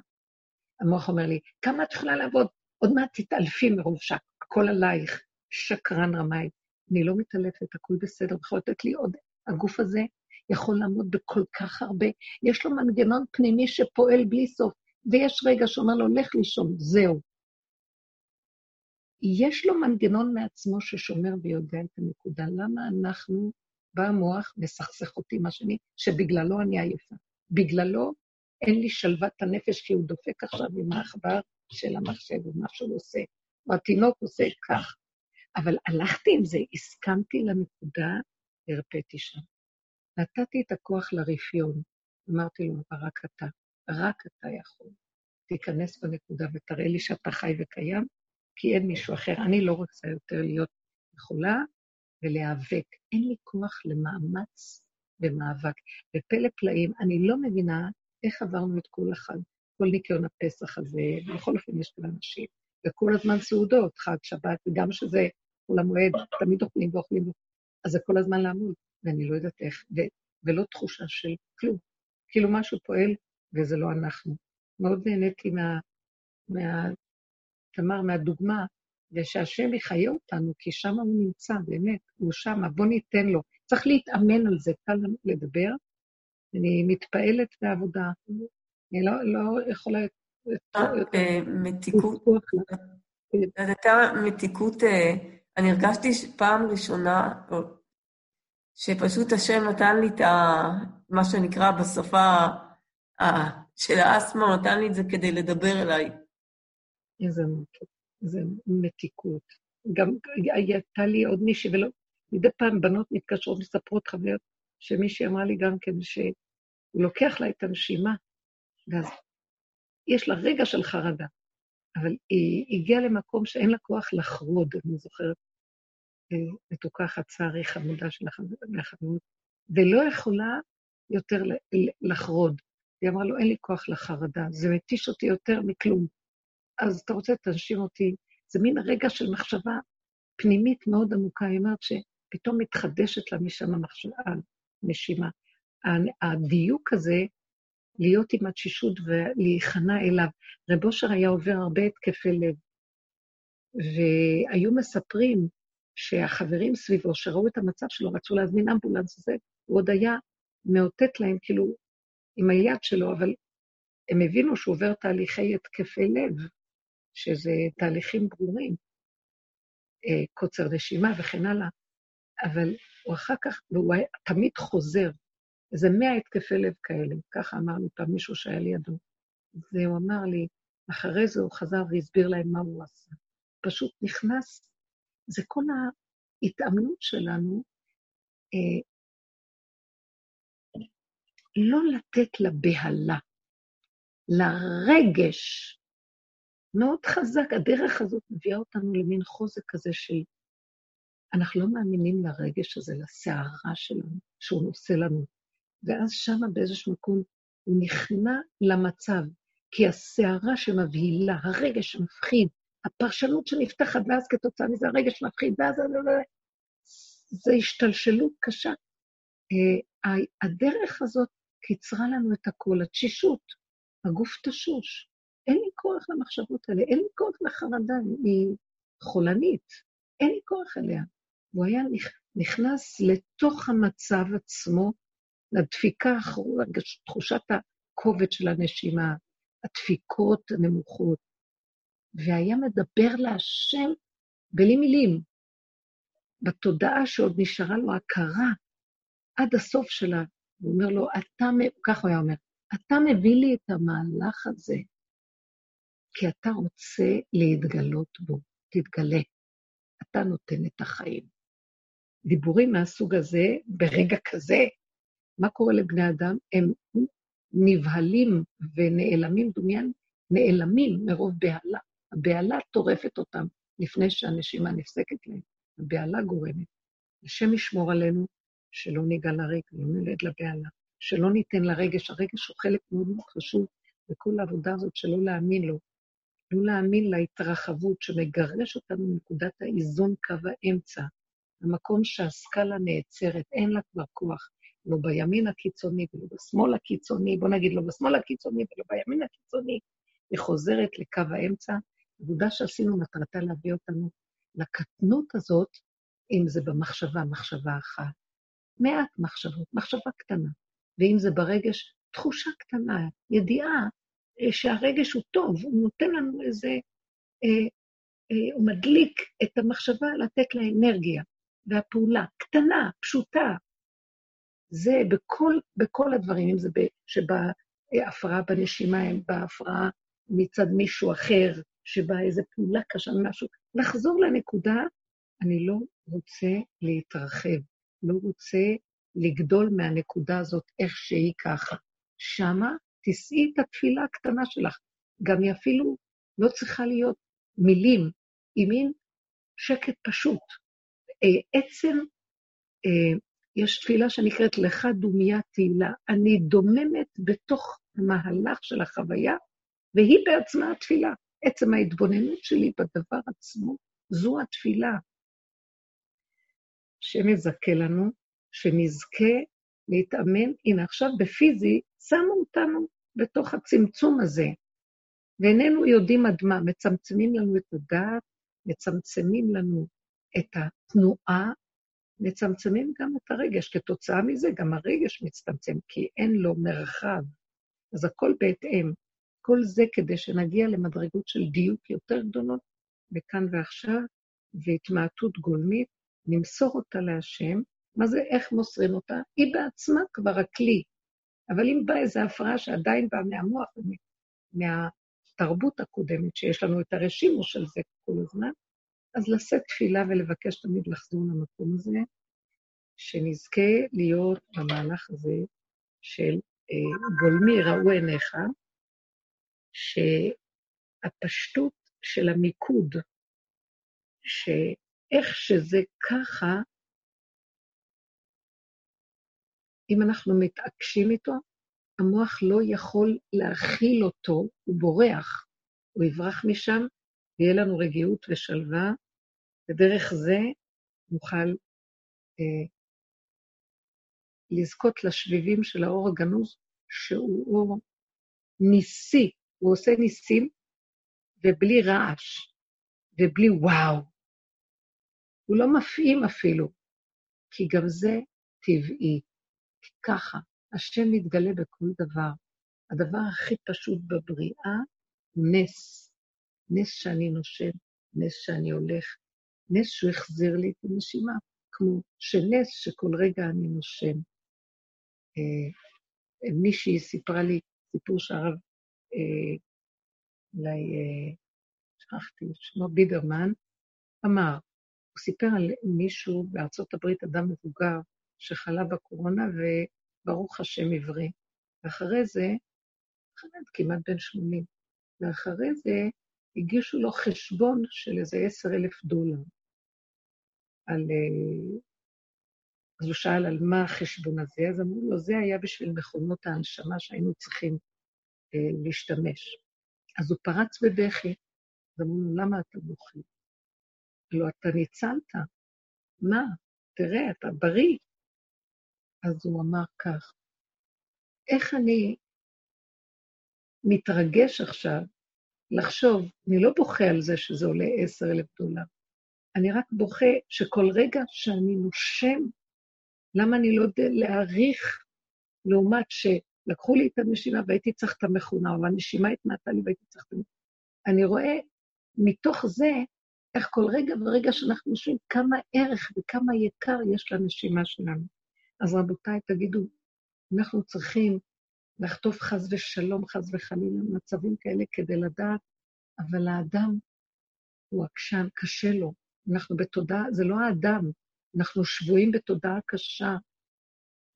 המוח אומר לי, כמה את יכולה לעבוד? עוד מעט תתעלפי מרוב שהכל עלייך, שקרן רמאי. אני לא מתעלפת, הכול בסדר, יכול לתת לי עוד. הגוף הזה יכול לעמוד בכל כך הרבה. יש לו מנגנון פנימי שפועל בלי סוף, ויש רגע שאומר לו, לך לישון, זהו. יש לו מנגנון מעצמו ששומר ויודע את הנקודה. למה אנחנו, בא המוח, מסכסך אותי עם השני, שבגללו אני עייפה. בגללו אין לי שלוות הנפש, כי הוא דופק עכשיו עם העכבר של המחשב, ומה שהוא עושה, או התינוק עושה כך. אבל הלכתי עם זה, הסכמתי לנקודה, הרפאתי שם. נתתי את הכוח לרפיון. אמרתי לו, רק אתה, רק אתה יכול. תיכנס בנקודה ותראה לי שאתה חי וקיים, כי אין מישהו אחר. אני לא רוצה יותר להיות יכולה ולהיאבק. אין לי כוח למאמץ ומאבק. בפלא פלאים, אני לא מבינה איך עברנו את כל החג, כל ניקיון הפסח הזה, בכל אופן יש כאלה אנשים, וכל הזמן סעודות, חג, שבת, וגם שזה חול המועד, תמיד אוכלים ואוכלים, אז זה כל הזמן לעמוד, ואני לא יודעת איך, ו, ולא תחושה של כלום. כאילו משהו פועל, וזה לא אנחנו. מאוד נהניתי מה... מה תמר, מהדוגמה, ושהשם יחיה אותנו, כי שם הוא נמצא, באמת, הוא שם, בוא ניתן לו. צריך להתאמן על זה, קל לדבר, אני מתפעלת בעבודה. אני לא, לא יכולה... אה, מתיקות, הייתה מתיקות, אה, אני הרגשתי פעם ראשונה, שפשוט השם נתן לי את ה... מה שנקרא בשפה של האסתמה, נתן לי את זה כדי לדבר אליי. איזה איזה מתיקות. גם הייתה לי עוד מישהי, ולא, מדי פעם בנות מתקשרות, מספרות חוויות שמישהי אמרה לי גם כן שהוא לוקח לה את הנשימה, ואז יש לה רגע של חרדה, אבל היא הגיעה למקום שאין לה כוח לחרוד, אני זוכרת, אה, מתוקה חצרי חמודה של החברות, ולא יכולה יותר לחרוד. היא אמרה לו, אין לי כוח לחרדה, זה מתיש אותי יותר מכלום. אז אתה רוצה, תנשים אותי. זה מין רגע של מחשבה פנימית מאוד עמוקה. היא אומרת שפתאום מתחדשת לה משם המחשבה, נשימה. הדיוק הזה, להיות עם התשישות ולהיכנע אליו. רב אושר היה עובר הרבה התקפי לב, והיו מספרים שהחברים סביבו, שראו את המצב שלו, רצו להזמין אמבולנס הזה, הוא עוד היה מאותת להם, כאילו, עם היד שלו, אבל הם הבינו שהוא עובר תהליכי התקפי לב, שזה תהליכים ברורים, אה, קוצר נשימה וכן הלאה. אבל הוא אחר כך, והוא היה תמיד חוזר, איזה מאה התקפי לב כאלה, ככה אמר לי פעם מישהו שהיה לידו. והוא אמר לי, אחרי זה הוא חזר והסביר להם מה הוא עשה. פשוט נכנס, זה כל ההתאמנות שלנו, אה, לא לתת לבהלה, לרגש, מאוד חזק. הדרך הזאת מביאה אותנו למין חוזק כזה של אנחנו לא מאמינים לרגש הזה, לסערה שלנו, שהוא נושא לנו. ואז שמה באיזשהו מקום הוא נכנע למצב, כי הסערה שמבהילה, הרגש שמפחיד, הפרשנות שנפתחת, ואז כתוצאה מזה הרגש שמפחיד, ואז זה השתלשלות קשה. אה, הדרך הזאת קיצרה לנו את הכול, התשישות, הגוף תשוש. אין לי כוח למחשבות האלה, אין לי כוח לחרדה, היא חולנית, אין לי כוח אליה. הוא היה נכנס לתוך המצב עצמו, לדפיקה האחרונה, תחושת הכובד של הנשימה, הדפיקות הנמוכות, והיה מדבר להשם בלי מילים, בתודעה שעוד נשארה לו הכרה עד הסוף שלה. הוא אומר לו, אתה, כך הוא היה אומר, אתה מביא לי את המהלך הזה, כי אתה רוצה להתגלות בו, תתגלה. אתה נותן את החיים. דיבורים מהסוג הזה, ברגע כזה, מה קורה לבני אדם? הם נבהלים ונעלמים, דומיין, נעלמים מרוב בהלה. הבהלה טורפת אותם לפני שהנשימה נפסקת להם. הבהלה גורמת. השם ישמור עלינו שלא ניגע לריק, לא נלד לבהלה, שלא ניתן לרגש. הרגש הוא חלק מאוד מאוד חשוב בכל העבודה הזאת שלא להאמין לו. לא להאמין להתרחבות שמגרש אותנו מנקודת האיזון קו האמצע, המקום שהסקאלה נעצרת, אין לה כבר כוח, לא בימין הקיצוני ולא בשמאל הקיצוני, בוא נגיד לא בשמאל הקיצוני ולא בימין הקיצוני, היא חוזרת לקו האמצע. עבודה שעשינו מטרתה להביא אותנו לקטנות הזאת, אם זה במחשבה, מחשבה אחת, מעט מחשבות, מחשבה קטנה, ואם זה ברגש, תחושה קטנה, ידיעה שהרגש הוא טוב, הוא נותן לנו איזה, אה, אה, הוא מדליק את המחשבה לתת לה אנרגיה, והפעולה קטנה, פשוטה. זה בכל, בכל הדברים, אם זה שבהפרעה בנשימה, אם בהפרעה מצד מישהו אחר, שבא איזו פעולה קשה משהו, לחזור לנקודה, אני לא רוצה להתרחב, לא רוצה לגדול מהנקודה הזאת איך שהיא ככה. שמה תישאי את התפילה הקטנה שלך. גם היא אפילו לא צריכה להיות מילים, היא מין שקט פשוט. אה, עצם, אה, יש תפילה שנקראת לך דומיה תהילה. אני דוממת בתוך המהלך של החוויה, והיא בעצמה התפילה. עצם ההתבוננות שלי בדבר עצמו, זו התפילה. השם יזכה לנו, שנזכה להתאמן. הנה, עכשיו בפיזי שמו אותנו בתוך הצמצום הזה, ואיננו יודעים עד מה. מצמצמים לנו את הדעת, מצמצמים לנו את התנועה, מצמצמים גם את הרגש. כתוצאה מזה גם הרגש מצטמצם, כי אין לו מרחב. אז הכל בהתאם. כל זה כדי שנגיע למדרגות של דיוק יותר גדולות, בכאן ועכשיו, והתמעטות גולמית, נמסור אותה להשם. מה זה, איך מוסרים אותה? היא בעצמה כבר הכלי. אבל אם באה איזו הפרעה שעדיין באה מהמוח, מהתרבות הקודמת, שיש לנו את הרשימו של זה כל הזמן, אז לשאת תפילה ולבקש תמיד לחזור למקום הזה, שנזכה להיות במהלך הזה של אה, גולמי ראו עיניך, שהפשטות של המיקוד, שאיך שזה ככה, אם אנחנו מתעקשים איתו, המוח לא יכול להכיל אותו, הוא בורח, הוא יברח משם, ויהיה לנו רגיעות ושלווה, ודרך זה נוכל אה, לזכות לשביבים של האור הגנוז, שהוא אור ניסי, הוא עושה ניסים, ובלי רעש, ובלי וואו. הוא לא מפעים אפילו, כי גם זה טבעי. כי ככה, השם מתגלה בכל דבר. הדבר הכי פשוט בבריאה הוא נס. נס שאני נושם, נס שאני הולך, נס שהוא החזיר לי את הנשימה, כמו שנס שכל רגע אני נושם. אה, מישהי סיפרה לי סיפור שהרב אה, אולי, אה, שכחתי את שמו, בידרמן, אמר, הוא סיפר על מישהו בארצות הברית, אדם מבוגר, שחלה בקורונה, וברוך השם עברי. ואחרי זה, חרד כמעט בן 80, ואחרי זה הגישו לו חשבון של איזה עשר אלף דולר. על... אז הוא שאל על מה החשבון הזה, אז אמרו לו, זה היה בשביל מכונות ההנשמה שהיינו צריכים אה, להשתמש. אז הוא פרץ בבכי, אז אמרו לו, למה אתה בוכה? לא, אתה ניצלת. מה? תראה, אתה בריא. אז הוא אמר כך, איך אני מתרגש עכשיו לחשוב, אני לא בוכה על זה שזה עולה עשר אלף דולר, אני רק בוכה שכל רגע שאני נושם, למה אני לא יודע להעריך, לעומת שלקחו לי את הנשימה והייתי צריך את המכונה, או הנשימה התמעטה לי והייתי צריך את המכונה. אני רואה מתוך זה איך כל רגע ורגע שאנחנו נושמים, כמה ערך וכמה יקר יש לנשימה שלנו. אז רבותיי, תגידו, אנחנו צריכים לחטוף חס ושלום, חס וחלילה, מצבים כאלה כדי לדעת, אבל האדם הוא עקשן, קשה לו. אנחנו בתודעה, זה לא האדם, אנחנו שבויים בתודעה קשה,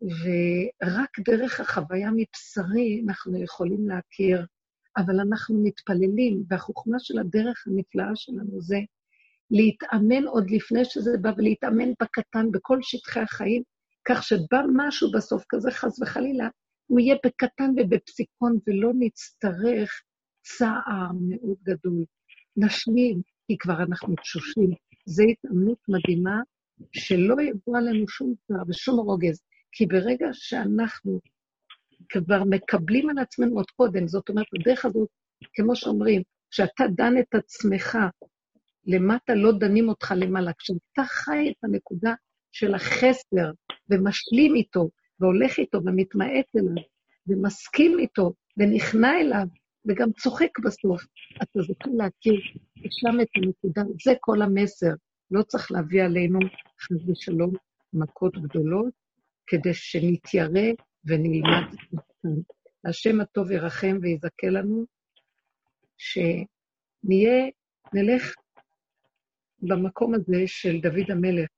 ורק דרך החוויה מבשרי אנחנו יכולים להכיר, אבל אנחנו מתפללים, והחוכמה של הדרך הנפלאה שלנו זה להתאמן עוד לפני שזה בא, ולהתאמן בקטן, בכל שטחי החיים, כך שבא משהו בסוף כזה, חס וחלילה, הוא יהיה בקטן ובפסיקון, ולא נצטרך צער מאוד גדול. נשלים, כי כבר אנחנו תשושים. זו התאמנות מדהימה, שלא יבוא עלינו שום צער ושום רוגז, כי ברגע שאנחנו כבר מקבלים על עצמנו עוד קודם, זאת אומרת, הדרך הזאת, כמו שאומרים, כשאתה דן את עצמך למטה, לא דנים אותך למעלה. כשאתה חי את הנקודה של החסר ומשלים איתו, והולך איתו ומתמעט אליו, ומסכים איתו, ונכנע אליו, וגם צוחק בסוף, אתה זוכר להכיר שם את הנקודה, זה כל המסר. לא צריך להביא עלינו, חס ושלום, מכות גדולות, כדי שנתיירא ונלמד. השם הטוב ירחם ויזכה לנו, שנהיה, נלך במקום הזה של דוד המלך,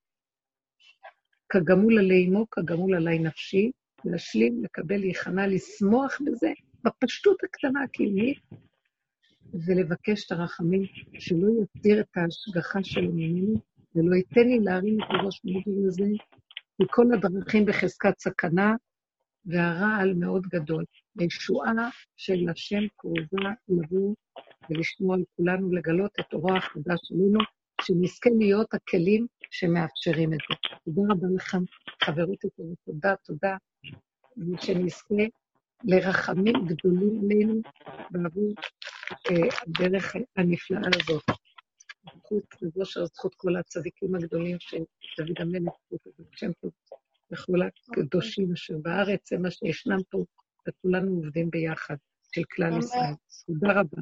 כגמול עלי אמו, כגמול עלי נפשי, להשלים, לקבל, להיכנע, לשמוח בזה, בפשטות הקטנה הקיומית, ולבקש את הרחמים, שלא יסיר את ההשגחה שלו ממני, ולא ייתן לי להרים את הראש מעבר לזה, כי כל הדרכים בחזקת סכנה, והרעל מאוד גדול. הישועה של השם קרובה לבוא ולשמוע על כולנו, לגלות את אורו החדש שלנו, שנזכה להיות הכלים שמאפשרים את זה. תודה רבה לכם, חברות איתנו, תודה, תודה, ושנזכה לרחמים גדולים עלינו בעבור אה, הדרך הנפלאה הזאת. זכות ובושר זכות כל הצדיקים הגדולים של דוד המלך, שם טוב, וכל הקדושים אשר בארץ, זה מה שישנם פה, וכולנו עובדים ביחד, של כלל ישראל. תודה רבה.